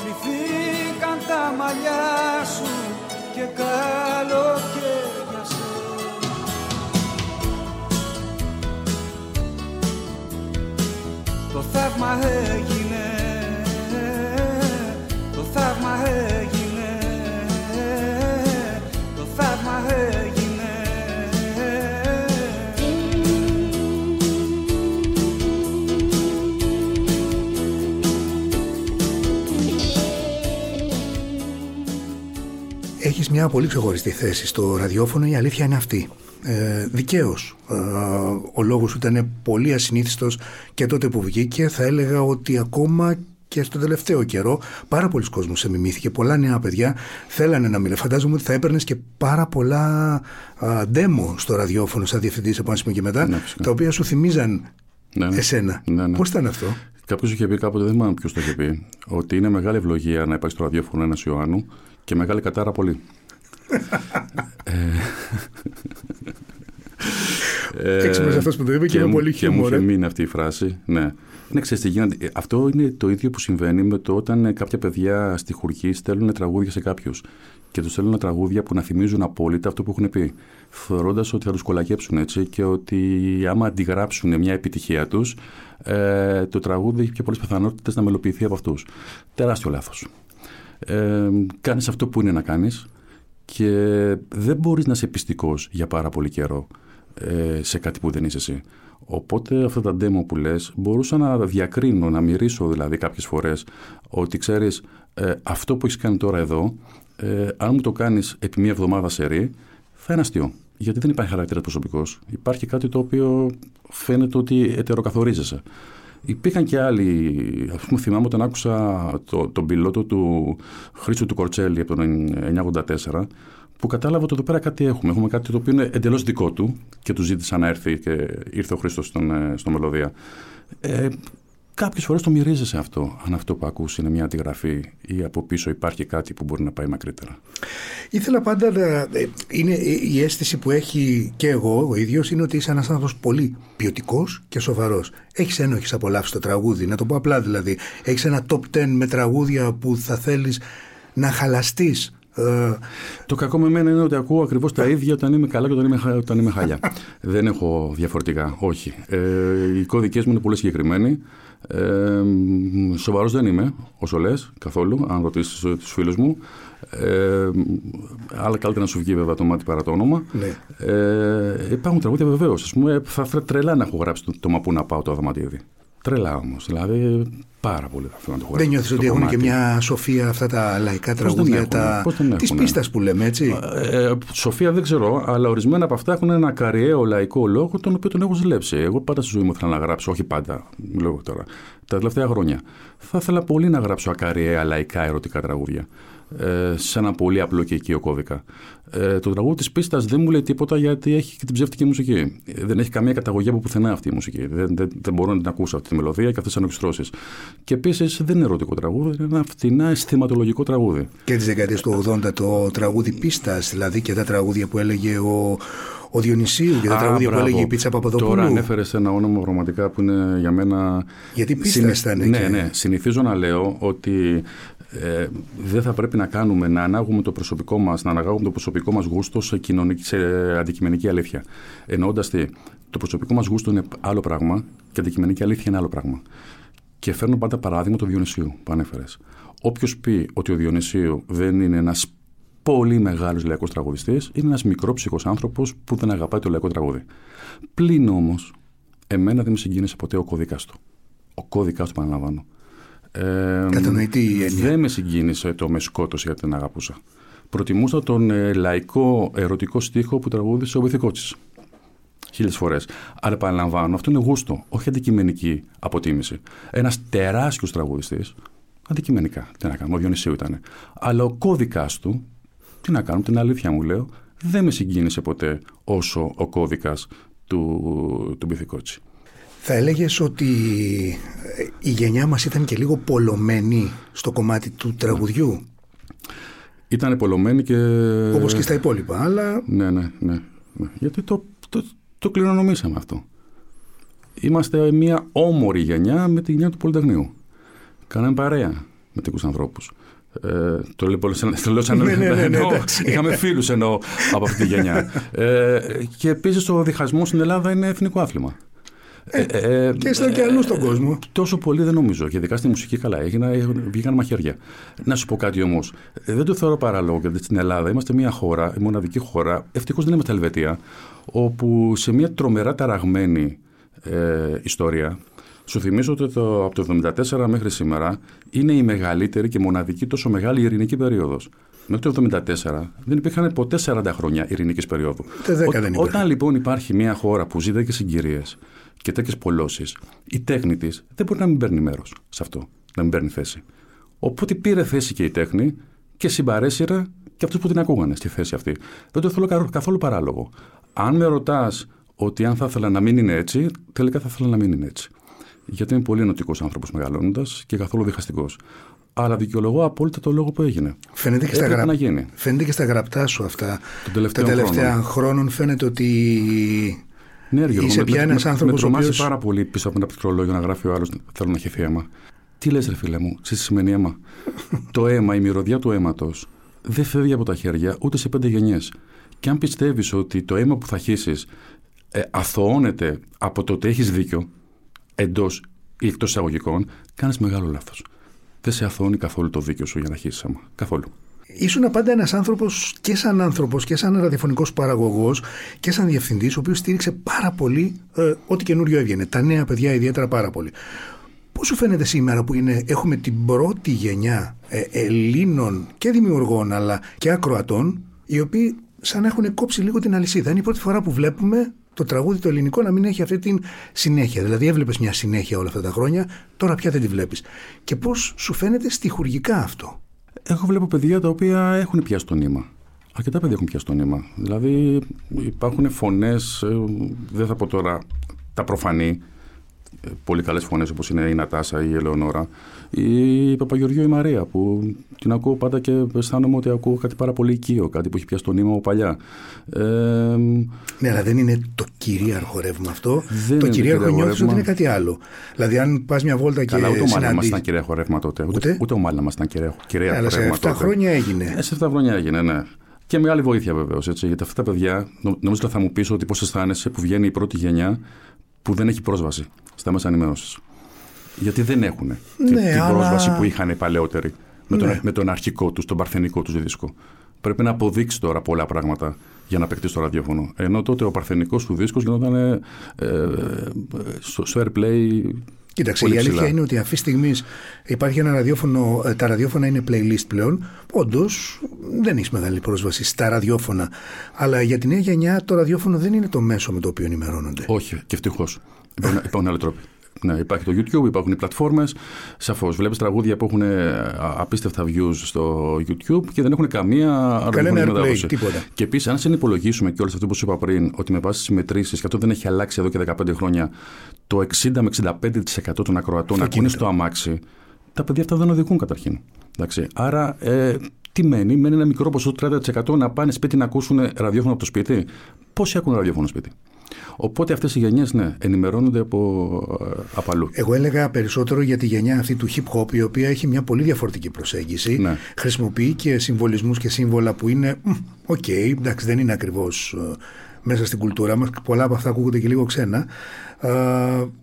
Κρυφήκαν τα μαλλιά σου Και καλοκαίρια σε Το θαύμα έγινε Το θαύμα έγινε μια πολύ ξεχωριστή θέση στο ραδιόφωνο, η αλήθεια είναι αυτή. Ε, Δικαίως. Ε, ο λόγος σου ήταν πολύ ασυνήθιστος και τότε που βγήκε θα έλεγα ότι ακόμα και στο τελευταίο καιρό πάρα πολλοί κόσμος σε μιμήθηκε. Πολλά νέα παιδιά θέλανε να μιλάνε. Φαντάζομαι ότι θα έπαιρνες και πάρα πολλά α, demo στο ραδιόφωνο σαν διευθυντής από ένα σημείο και μετά, Ναι, φυσικά. τα οποία σου θυμίζαν Ναι, ναι. εσένα. Ναι, ναι. Πώς ήταν αυτό; Κάποιος είχε πει κάποτε, δεν θυμάμαι ποιος το είχε πει, ότι είναι μεγάλη ευλογία να υπάρχει στο ραδιόφωνο ένας Ιωάννου και μεγάλη κατάρα πολύ. Ε, Έξυπνος αυτός που το είπε και με μου- πολύ Και μου χιούμορ, είχε ε. μείνει αυτή η φράση. Ναι. Ναι, ξέρεις τι γίνεται. Ε, Αυτό είναι το ίδιο που συμβαίνει με το όταν ε, κάποια παιδιά στη χουρκή στέλνουν τραγούδια σε κάποιους. Και τους στέλνουν τραγούδια που να θυμίζουν απόλυτα αυτό που έχουν πει. Θεωρώντας ότι θα τους κολακέψουν έτσι και ότι άμα αντιγράψουν μια επιτυχία τους, ε, το τραγούδι έχει πιο πολλές πιθανότητες να μελοποιηθεί από αυτούς. Τεράστιο λάθος. Ε, κάνεις αυτό που είναι να κάνεις και δεν μπορείς να είσαι πιστικός για πάρα πολύ καιρό ε, σε κάτι που δεν είσαι εσύ. Οπότε αυτά τα demo που λες μπορούσα να διακρίνω, να μυρίσω δηλαδή κάποιες φορές ότι ξέρεις ε, αυτό που έχεις κάνει τώρα εδώ ε, αν μου το κάνεις επί μία εβδομάδα σε ρί, θα είναι αστείο. Γιατί δεν υπάρχει χαρακτήρας προσωπικός. Υπάρχει κάτι το οποίο φαίνεται ότι ετεροκαθορίζεσαι. Υπήρχαν και άλλοι, ας πούμε θυμάμαι όταν άκουσα το, τον πιλότο του Χρήστου του Κορτσέλη από το 1984 που κατάλαβα ότι εδώ πέρα κάτι έχουμε. Έχουμε κάτι το οποίο είναι εντελώς δικό του και του ζήτησα να έρθει και ήρθε ο Χρήστος στον, ε, στο Μελωδία. Ε, κάποιες φορές το μυρίζεσαι αυτό, αν αυτό που ακούς είναι μια αντιγραφή ή από πίσω υπάρχει κάτι που μπορεί να πάει μακρύτερα. Ήθελα πάντα να. ε, Είναι η αίσθηση που έχει και εγώ ο ίδιος είναι ότι είσαι ένας άνθρωπος πολύ ποιοτικός και σοβαρός. Έχεις ένοχε απολαύσει το τραγούδι, να το πω απλά δηλαδή. Έχεις ένα top 10 με τραγούδια που θα θέλεις να χαλαστείς. Ε, Το κακό με μένα είναι ότι ακούω ακριβώς τα ίδια όταν είμαι καλά και όταν είμαι, χα- όταν είμαι χάλια. (laughs) δεν έχω διαφορετικά. Όχι. Ε, οι κώδικές μου είναι πολύ συγκεκριμένοι. Ε, Σοβαρός δεν είμαι, όσο λες, καθόλου, αν ρωτήσεις τους φίλους μου. Ε, αλλά καλύτερα να σου βγει βέβαια το μάτι παρά το όνομα. Ναι. Ε, υπάρχουν τραγούδια βεβαίως. Θα ήθελα τρελά να έχω γράψει το, το Μα πού να πάω το Αδαμαντίδη. Τρελά όμως. Δηλαδή πάρα πολύ θα θέλω να το έχω δεν γράψει. νιώθεις το ότι έχουν και κομμάτι. μια σοφία αυτά τα λαϊκά Πώς δεν τραγούδια έχουνε, τα... πώς δεν της έχουνε; πίστας που λέμε, έτσι; Ε, Σοφία δεν ξέρω, αλλά ορισμένα από αυτά έχουν ένα καριαίο λαϊκό λόγο τον οποίο τον έχω ζηλέψει. Εγώ πάντα στη ζωή μου ήθελα να γράψω, όχι πάντα, μιλώ τώρα, τα τελευταία χρόνια. Θα ήθελα πολύ να γράψω ακαριαία λαϊκά ερωτικά τραγούδια. Ε, σε ένα πολύ απλό και οικείο κώδικα. Ε, το τραγούδι της πίστας δεν μου λέει τίποτα γιατί έχει και την ψεύτικη μουσική. Ε, δεν έχει καμία καταγωγή από πουθενά αυτή η μουσική. Δεν, δεν, δεν μπορώ να την ακούσω αυτή τη μελωδία και αυτές τι ανοκιστρώσει. Και επίσης δεν είναι ερωτικό τραγούδι, είναι ένα φτηνά αισθηματολογικό τραγούδι. Και τις δεκαετίες του 80 το τραγούδι πίστας, δηλαδή και τα τραγούδια που έλεγε ο, ο Διονυσίου και τα Α, τραγούδια που μπράβο. έλεγε η Πίτσα Παπαδοπούλου. Τώρα ανέφερες ένα όνομα πραγματικά που είναι για μένα. Γιατί πίστες ήταν εκεί; Ναι, ναι. Συνηθίζω να λέω ότι Ε, δεν θα πρέπει να κάνουμε, να ανάγουμε το προσωπικό μας, να αναγάγουμε το προσωπικό μας γούστο σε, κοινωνική, σε αντικειμενική αλήθεια. Εννοώντας τι, το προσωπικό μας γούστο είναι άλλο πράγμα και αντικειμενική αλήθεια είναι άλλο πράγμα. Και φέρνω πάντα παράδειγμα του Διονυσίου που ανέφερες. Όποιος πει ότι ο Διονυσίου δεν είναι ένας πολύ μεγάλος λαϊκός τραγουδιστής, είναι ένας μικρόψυχος άνθρωπος που δεν αγαπάει το λαϊκό τραγούδι. Πλην όμως, εμένα δεν με συγκίνησε ποτέ ο κώδικας του. Ο κώδικας του, παραλαμβάνω. Ε, Κατανοητή η έννοια. Δεν με συγκίνησε το με σκότωσε γιατί την αγαπούσα. Προτιμούσα τον ε, λαϊκό ερωτικό στίχο που τραγούδισε ο Βυθικότσι. Χίλιες φορές. Αλλά επαναλαμβάνω, αυτό είναι γούστο, όχι αντικειμενική αποτίμηση. Ένας τεράστιος τραγουδιστής, αντικειμενικά, τι να κάνουμε, ο Διονυσίου ήταν. Αλλά ο κώδικα του, τι να κάνουμε, την αλήθεια μου λέω, δεν με συγκίνησε ποτέ όσο ο κώδικας του, του Μπιθικότσι. Θα έλεγες ότι η γενιά μας ήταν και λίγο πολλωμένη στο κομμάτι του τραγουδιού; Ήταν πολλωμένη και... Όπως και στα υπόλοιπα, αλλά... Ναι, ναι, ναι. ναι. Γιατί το, το, το κληρονομήσαμε αυτό. Είμαστε μια όμορη γενιά με τη γενιά του Πολυτεχνείου. Κάναμε παρέα με τίκους ανθρώπους. Ε, το λέω, το λέω σαν Ναι, ναι, ναι, ναι, εννοώ, εντάξει. είχαμε φίλους εννοώ από αυτή τη γενιά. Ε, και επίσης ο διχασμός στην Ελλάδα είναι εθνικό άθλημα. Ε, ε, Και στα και αλλού στον κόσμο. Τόσο πολύ δεν νομίζω. Και ειδικά στη μουσική καλά. Έγινα, βγήκαν μαχαίρια. Να σου πω κάτι όμως. Δεν το θεωρώ παράλογο γιατί στην Ελλάδα είμαστε μια χώρα, η μοναδική χώρα, ευτυχώς δεν είμαστε Ελβετία, όπου σε μια τρομερά ταραγμένη ε, ιστορία. Σου θυμίζω ότι το, από το 1974 μέχρι σήμερα είναι η μεγαλύτερη και μοναδική τόσο μεγάλη ειρηνική περίοδος. Μέχρι το 1974 δεν υπήρχαν ποτέ 40 χρόνια ειρηνικής περίοδου. Ούτε 10 δεν υπήρχαν. Όταν λοιπόν υπάρχει μια χώρα που ζει τέτοιε συγκυρίες και τέτοιες πολλώσεις, η τέχνη της δεν μπορεί να μην παίρνει μέρος σε αυτό, να μην παίρνει θέση. Οπότε πήρε θέση και η τέχνη και συμπαρέσυρα και αυτούς που την ακούγανε στη θέση αυτή. Δεν το θέλω κα- καθόλου παράλογο. Αν με ρωτάς ότι αν θα ήθελα να μην είναι έτσι, τελικά θα ήθελα να μην είναι έτσι. Γιατί είμαι πολύ ενωτικός άνθρωπος μεγαλώνοντας και καθόλου διχαστικός. Αλλά δικαιολογώ απόλυτα το λόγο που έγινε. Φαίνεται και, στα Έπρεπε γρα... να γίνει. φαίνεται και στα γραπτά σου αυτά. Των τελευταίων Τα τελευταία χρόνων. χρόνων φαίνεται ότι Ναι, Γιώργο, Είσαι με- πια με- ένας με- άνθρωπος Με ο τρομάζει οποίος- πάρα πολύ πίσω από ένα πληκτρολόγιο να γράφει ο άλλος Θέλω να έχει αίμα. Τι λες, ρε φίλε μου, ξέρει τι σημαίνει αίμα; (laughs) το αίμα, η μυρωδιά του αίματος δεν φεύγει από τα χέρια ούτε σε πέντε γενιές. Και αν πιστεύεις ότι το αίμα που θα χύσεις ε, αθωώνεται από το ότι έχεις δίκιο εντός ή εκτός εισαγωγικών, κάνεις μεγάλο λάθος. Δεν σε αθωώνει καθόλου το δίκιο σου για να χύσεις αίμα. Καθόλου. Ήσουν πάντα ένας άνθρωπος και σαν άνθρωπος και σαν ραδιοφωνικός παραγωγός και σαν διευθυντής ο οποίος στήριξε πάρα πολύ ε, ό,τι καινούριο έβγαινε. Τα νέα παιδιά ιδιαίτερα πάρα πολύ. Πώς σου φαίνεται σήμερα που είναι, έχουμε την πρώτη γενιά ε, Ελλήνων και δημιουργών αλλά και ακροατών οι οποίοι σαν να έχουν κόψει λίγο την αλυσίδα. Είναι η πρώτη φορά που βλέπουμε το τραγούδι το ελληνικό να μην έχει αυτή την συνέχεια. Δηλαδή έβλεπες μια συνέχεια όλα αυτά τα χρόνια, τώρα πια δεν τη βλέπεις. Και πώς σου φαίνεται στοιχουργικά αυτό; Εγώ βλέπω παιδιά τα οποία έχουν πιάσει το νήμα. Αρκετά παιδιά έχουν πιάσει το νήμα. Δηλαδή υπάρχουν φωνές, δεν θα πω τώρα τα προφανή, ε, πολύ καλές φωνές όπως είναι η Νατάσα ή η Ελεονόρα ή η Παπαγεωργίου ή η Μαρία που την ακούω πάντα και αισθάνομαι ότι ακούω κάτι πάρα πολύ οικείο, κάτι που έχει πιάσει το νήμα από παλιά. Ε, Ναι, αλλά δεν είναι το κυρίαρχο ρεύμα αυτό. Δεν το είναι το κυρίαρχο κυρίαρχο νιώθεις ότι ρεύμα. είναι κάτι άλλο. Δηλαδή, αν πας μια βόλτα και καλά, ούτε ο Μάλα μας συναντήσεις- ήταν κυρίαρχο ρεύμα τότε. Ούτε, Ούτε; ούτε ο Μάλα μας ήταν κυρίαρχο, κυρίαρχο Αλλά σε ρεύμα 7 τότε. χρόνια έγινε. Ε, σε 7 χρόνια έγινε, ναι. Και μεγάλη βοήθεια βεβαίως. Γιατί αυτά τα παιδιά, νο- νομίζω ότι θα μου πεις ότι πώς αισθάνεσαι που βγαίνει η πρώτη γενιά που δεν έχει πρόσβαση στα μέσα ενημέρωσης. Γιατί δεν έχουν την, Ναι, την αλλά- πρόσβαση που είχαν οι παλαιότεροι με τον, Ναι. με τον αρχικό τους, τον παρθενικό τους δίσκο. Πρέπει να αποδείξει τώρα πολλά πράγματα για να παιχτεί στο ραδιόφωνο. Ενώ τότε ο παρθενικός του δίσκος γινόταν ε, ε, στο, στο airplay. Κοίταξε, πολύ η αλήθεια ψηλά. είναι ότι αυτή τη στιγμή υπάρχει ένα ραδιόφωνο, ε, τα ραδιόφωνα είναι playlist πλέον. Όντως δεν έχεις μεγάλη πρόσβαση στα ραδιόφωνα. Αλλά για τη νέα γενιά το ραδιόφωνο δεν είναι το μέσο με το οποίο ενημερώνονται. Όχι, και ευτυχώς. Υπάρχουν, υπάρχουν άλλοι τρόποι. Ναι, υπάρχει το YouTube, υπάρχουν οι πλατφόρμες. Σαφώς. Βλέπεις τραγούδια που έχουν ε, α- απίστευτα views στο YouTube και δεν έχουν καμία ραδιοφωνική airplay, μετάδοση. τίποτα. Και επίσης, αν συνυπολογίσουμε και όλο αυτό που σου είπα πριν, ότι με βάση τις μετρήσεις, και αυτό δεν έχει αλλάξει εδώ και 15 χρόνια, το 60 με 65% των ακροατών ακούνε στο αμάξι, τα παιδιά αυτά δεν οδηγούν καταρχήν. Εντάξει. Άρα, ε, τι μένει, μένει ένα μικρό ποσοστό 30% να πάνε σπίτι να ακούσουν ραδιόφωνο από το σπίτι. Πόσοι ακούν ραδιόφωνο σπίτι; Οπότε αυτές οι γενιές, ναι, ενημερώνονται από, ε, από αλλού. Εγώ έλεγα περισσότερο για τη γενιά αυτή του hip hop, η οποία έχει μια πολύ διαφορετική προσέγγιση. Ναι. Χρησιμοποιεί και συμβολισμούς και σύμβολα που είναι. Οκ, εντάξει, δεν είναι ακριβώς μέσα στην κουλτούρα μας. Πολλά από αυτά ακούγονται και λίγο ξένα. Ε,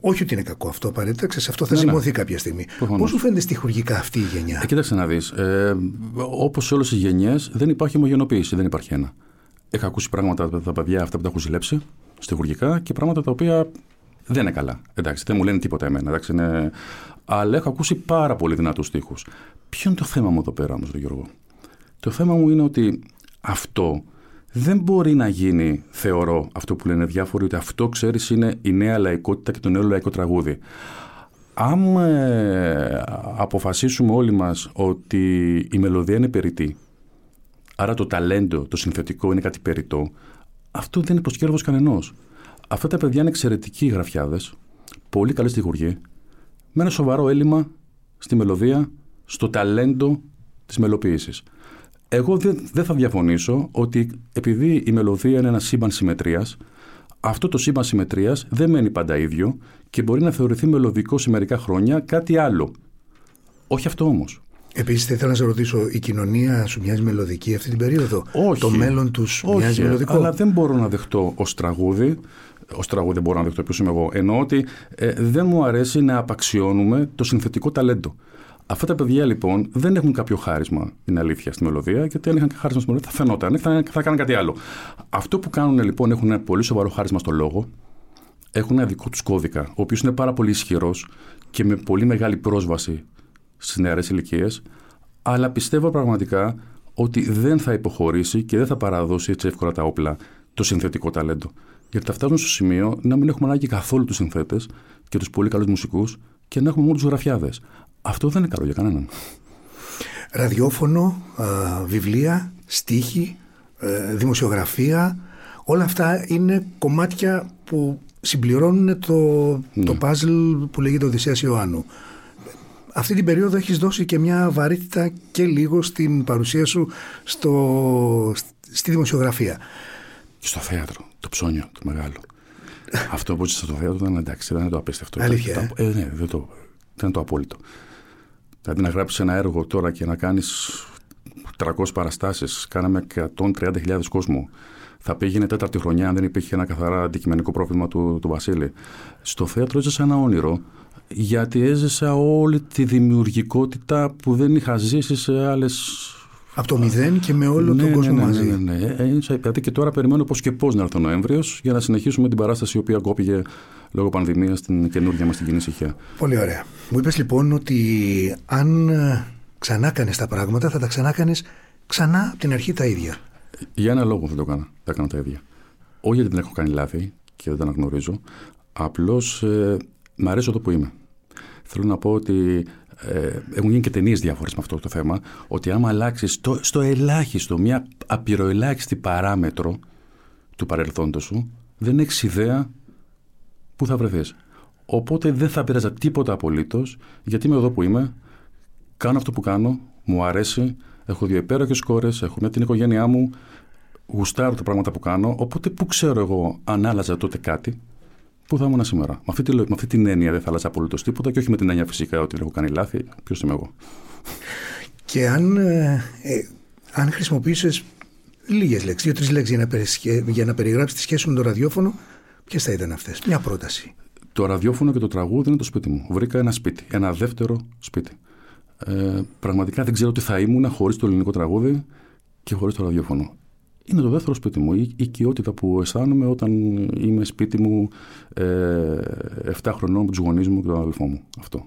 όχι ότι είναι κακό αυτό απαραίτητα, σε αυτό θα Ναι, ναι. ζυμωθεί κάποια στιγμή. Προφανώς. Πώς σου φαίνεται στοιχουργικά αυτή η γενιά; Ε, κοίταξε να δεις. Ε, Όπως σε όλες τις γενιές, δεν υπάρχει ομογενοποίηση, δεν υπάρχει ένα. Έχω ακούσει πράγματα από τα παιδιά αυτά που τα έχω ζηλέψει, στοιχουργικά, και πράγματα τα οποία δεν είναι καλά. Εντάξει, δεν μου λένε τίποτα εμένα. Εντάξει, είναι... Αλλά έχω ακούσει πάρα πολύ δυνατούς στίχους. Ποιο είναι το θέμα μου εδώ πέρα όμως, Γιώργο; Το θέμα μου είναι ότι αυτό δεν μπορεί να γίνει, θεωρώ, αυτό που λένε διάφοροι, ότι αυτό ξέρεις είναι η νέα λαϊκότητα και το νέο λαϊκό τραγούδι. Αν ε, αποφασίσουμε όλοι μας ότι η μελωδία είναι περιττή, άρα το ταλέντο, το συνθετικό είναι κάτι περιττό, αυτό δεν είναι προς κέρδος κανενός. Αυτά τα παιδιά είναι εξαιρετικοί γραφιάδες, πολύ καλοί στιχουργοί, με ένα σοβαρό έλλειμμα στη μελωδία, στο ταλέντο της μελοποίησης. Εγώ δεν, δεν θα διαφωνήσω ότι επειδή η μελωδία είναι ένα σύμπαν συμμετρίας, αυτό το σύμπαν συμμετρίας δεν μένει πάντα ίδιο και μπορεί να θεωρηθεί μελωδικός σε μερικά χρόνια κάτι άλλο. Όχι αυτό όμως. Επίσης, θα ήθελα να σε ρωτήσω, η κοινωνία σου μοιάζει μελωδική αυτή την περίοδο; Όχι. Το μέλλον τους μοιάζει Όχι, μελωδικό. αλλά δεν μπορώ να δεχτώ ως τραγούδι. Ω τραγούδι δεν μπορώ να δεχτώ ποιος είμαι εγώ. Εννοώ ότι ε, δεν μου αρέσει να απαξιώνουμε το συνθετικό ταλέντο. Αυτά τα παιδιά λοιπόν δεν έχουν κάποιο χάρισμα, είναι αλήθεια, στη μελωδία, γιατί αν είχαν χάρισμα στη μελωδία θα φαινόταν, θα, θα κάνουν κάτι άλλο. Αυτό που κάνουν λοιπόν έχουν ένα πολύ σοβαρό χάρισμα στο λόγο, έχουν ένα δικό τους κώδικα, ο οποίος είναι πάρα πολύ ισχυρός και με πολύ μεγάλη πρόσβαση στις νεαρές ηλικίες, αλλά πιστεύω πραγματικά ότι δεν θα υποχωρήσει και δεν θα παραδώσει έτσι εύκολα τα όπλα το συνθετικό ταλέντο. Γιατί θα φτάσουν στο σημείο να μην έχουμε ανάγκη καθόλου τους συνθέτες και τους πολύ καλούς μουσικούς και να έχουμε μόνο τους γραφιάδες. Αυτό δεν είναι καλό για κανέναν. Ραδιόφωνο, α, βιβλία, στίχη, ε, δημοσιογραφία, όλα αυτά είναι κομμάτια που συμπληρώνουν το, το παζλ που λέγεται Οδυσσέας Ιωάννου. Αυτή την περίοδο έχεις δώσει και μια βαρύτητα και λίγο στην παρουσία σου στο, στη δημοσιογραφία. Και στο θέατρο, το ψώνιο, το μεγάλο. (laughs) Αυτό που είσαι στο θέατρο ήταν εντάξει, ήταν το απίστευτο. Αλήθεια, Ήταν, ε, ναι, δεν το, ήταν το απόλυτο. Δηλαδή να γράψεις ένα έργο τώρα και να κάνεις 300 παραστάσεις. Κάναμε 130.000 κόσμο. Θα πήγαινε τέταρτη χρονιά αν δεν υπήρχε ένα καθαρά αντικειμενικό πρόβλημα του, του Βασίλη. Στο θέατρο έζησα ένα όνειρο γιατί έζησα όλη τη δημιουργικότητα που δεν είχα ζήσει σε άλλες Από το μηδέν και με όλο τον κόσμο ναι, μαζί. Ναι, ναι, ναι. Ε, ε, δηλαδή και τώρα περιμένω πώς και πώς να έρθει ο Νοέμβριος για να συνεχίσουμε την παράσταση η οποία κόπηκε λόγω πανδημίας στην καινούργια μας την κοινή ησυχία. Πολύ ωραία. Μου είπες λοιπόν ότι αν ε, ξανά κάνεις τα πράγματα θα τα ξανά κάνεις ξανά από την αρχή τα ίδια. Για ένα λόγο δεν το έκανα. Τα έκανα τα ίδια. Όχι γιατί δεν έχω κάνει λάθη και δεν τα αναγνωρίζω. Απλώς ε, μ' αρέσει εδώ που είμαι. Θέλω να πω ότι ε, έχουν γίνει και ταινίες διάφορες με αυτό το θέμα. Ότι άμα αλλάξεις στο, στο ελάχιστο, μια απειροελάχιστη παράμετρο του παρελθόντος σου, δεν έχεις ιδέα πού θα βρεθείς. Οπότε δεν θα πειράζα τίποτα απολύτως, γιατί είμαι εδώ που είμαι, κάνω αυτό που κάνω, μου αρέσει, έχω δύο υπέροχες κόρες, έχω μια την οικογένειά μου, γουστάρω τα πράγματα που κάνω. Οπότε πού ξέρω εγώ αν άλλαζα τότε κάτι, πού θα ήμουν σήμερα. Με αυτή, τη, με αυτή την έννοια δεν θα άλλαζα απολύτως τίποτα και όχι με την έννοια φυσικά ότι δεν έχω κάνει λάθη. Ποιος είμαι εγώ. Και αν, ε, ε, αν χρησιμοποιήσεις λίγες λέξεις, δύο-τρεις λέξεις για να, περισχε- για να περιγράψεις τη σχέση σου με το ραδιόφωνο, ποιες θα ήταν αυτές; Μια πρόταση. Το ραδιόφωνο και το τραγούδι είναι το σπίτι μου. Βρήκα ένα σπίτι, ένα δεύτερο σπίτι. Ε, πραγματικά δεν ξέρω τι θα ήμουν χωρίς το ελληνικό τραγούδι και χωρίς το ραδιόφωνο. Είναι το δεύτερο σπίτι μου. Η η οικειότητα που αισθάνομαι όταν είμαι σπίτι μου ε, 7 χρονών με τους γονείς μου και τον αδελφό μου. Αυτό.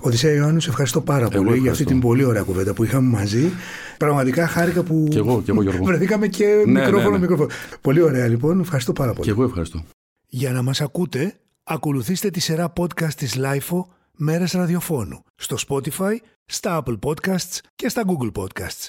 Οδυσσέα Ιωάννου, σε ευχαριστώ πάρα πολύ για αυτή ευχαριστώ. την πολύ ωραία κουβέντα που είχαμε μαζί. Πραγματικά χάρηκα που Κι εγώ, κι εγώ, Γιώργο. (laughs) βρεθήκαμε και Ναι, μικρόφωνο, ναι, ναι. μικρόφωνο. Πολύ ωραία λοιπόν, ευχαριστώ πάρα πολύ. Και εγώ ευχαριστώ. Για να μας ακούτε, ακολουθήστε τη σειρά podcast της LIFO Μέρες Ραδιοφώνου στο Spotify, στα Apple Podcasts και στα Google Podcasts.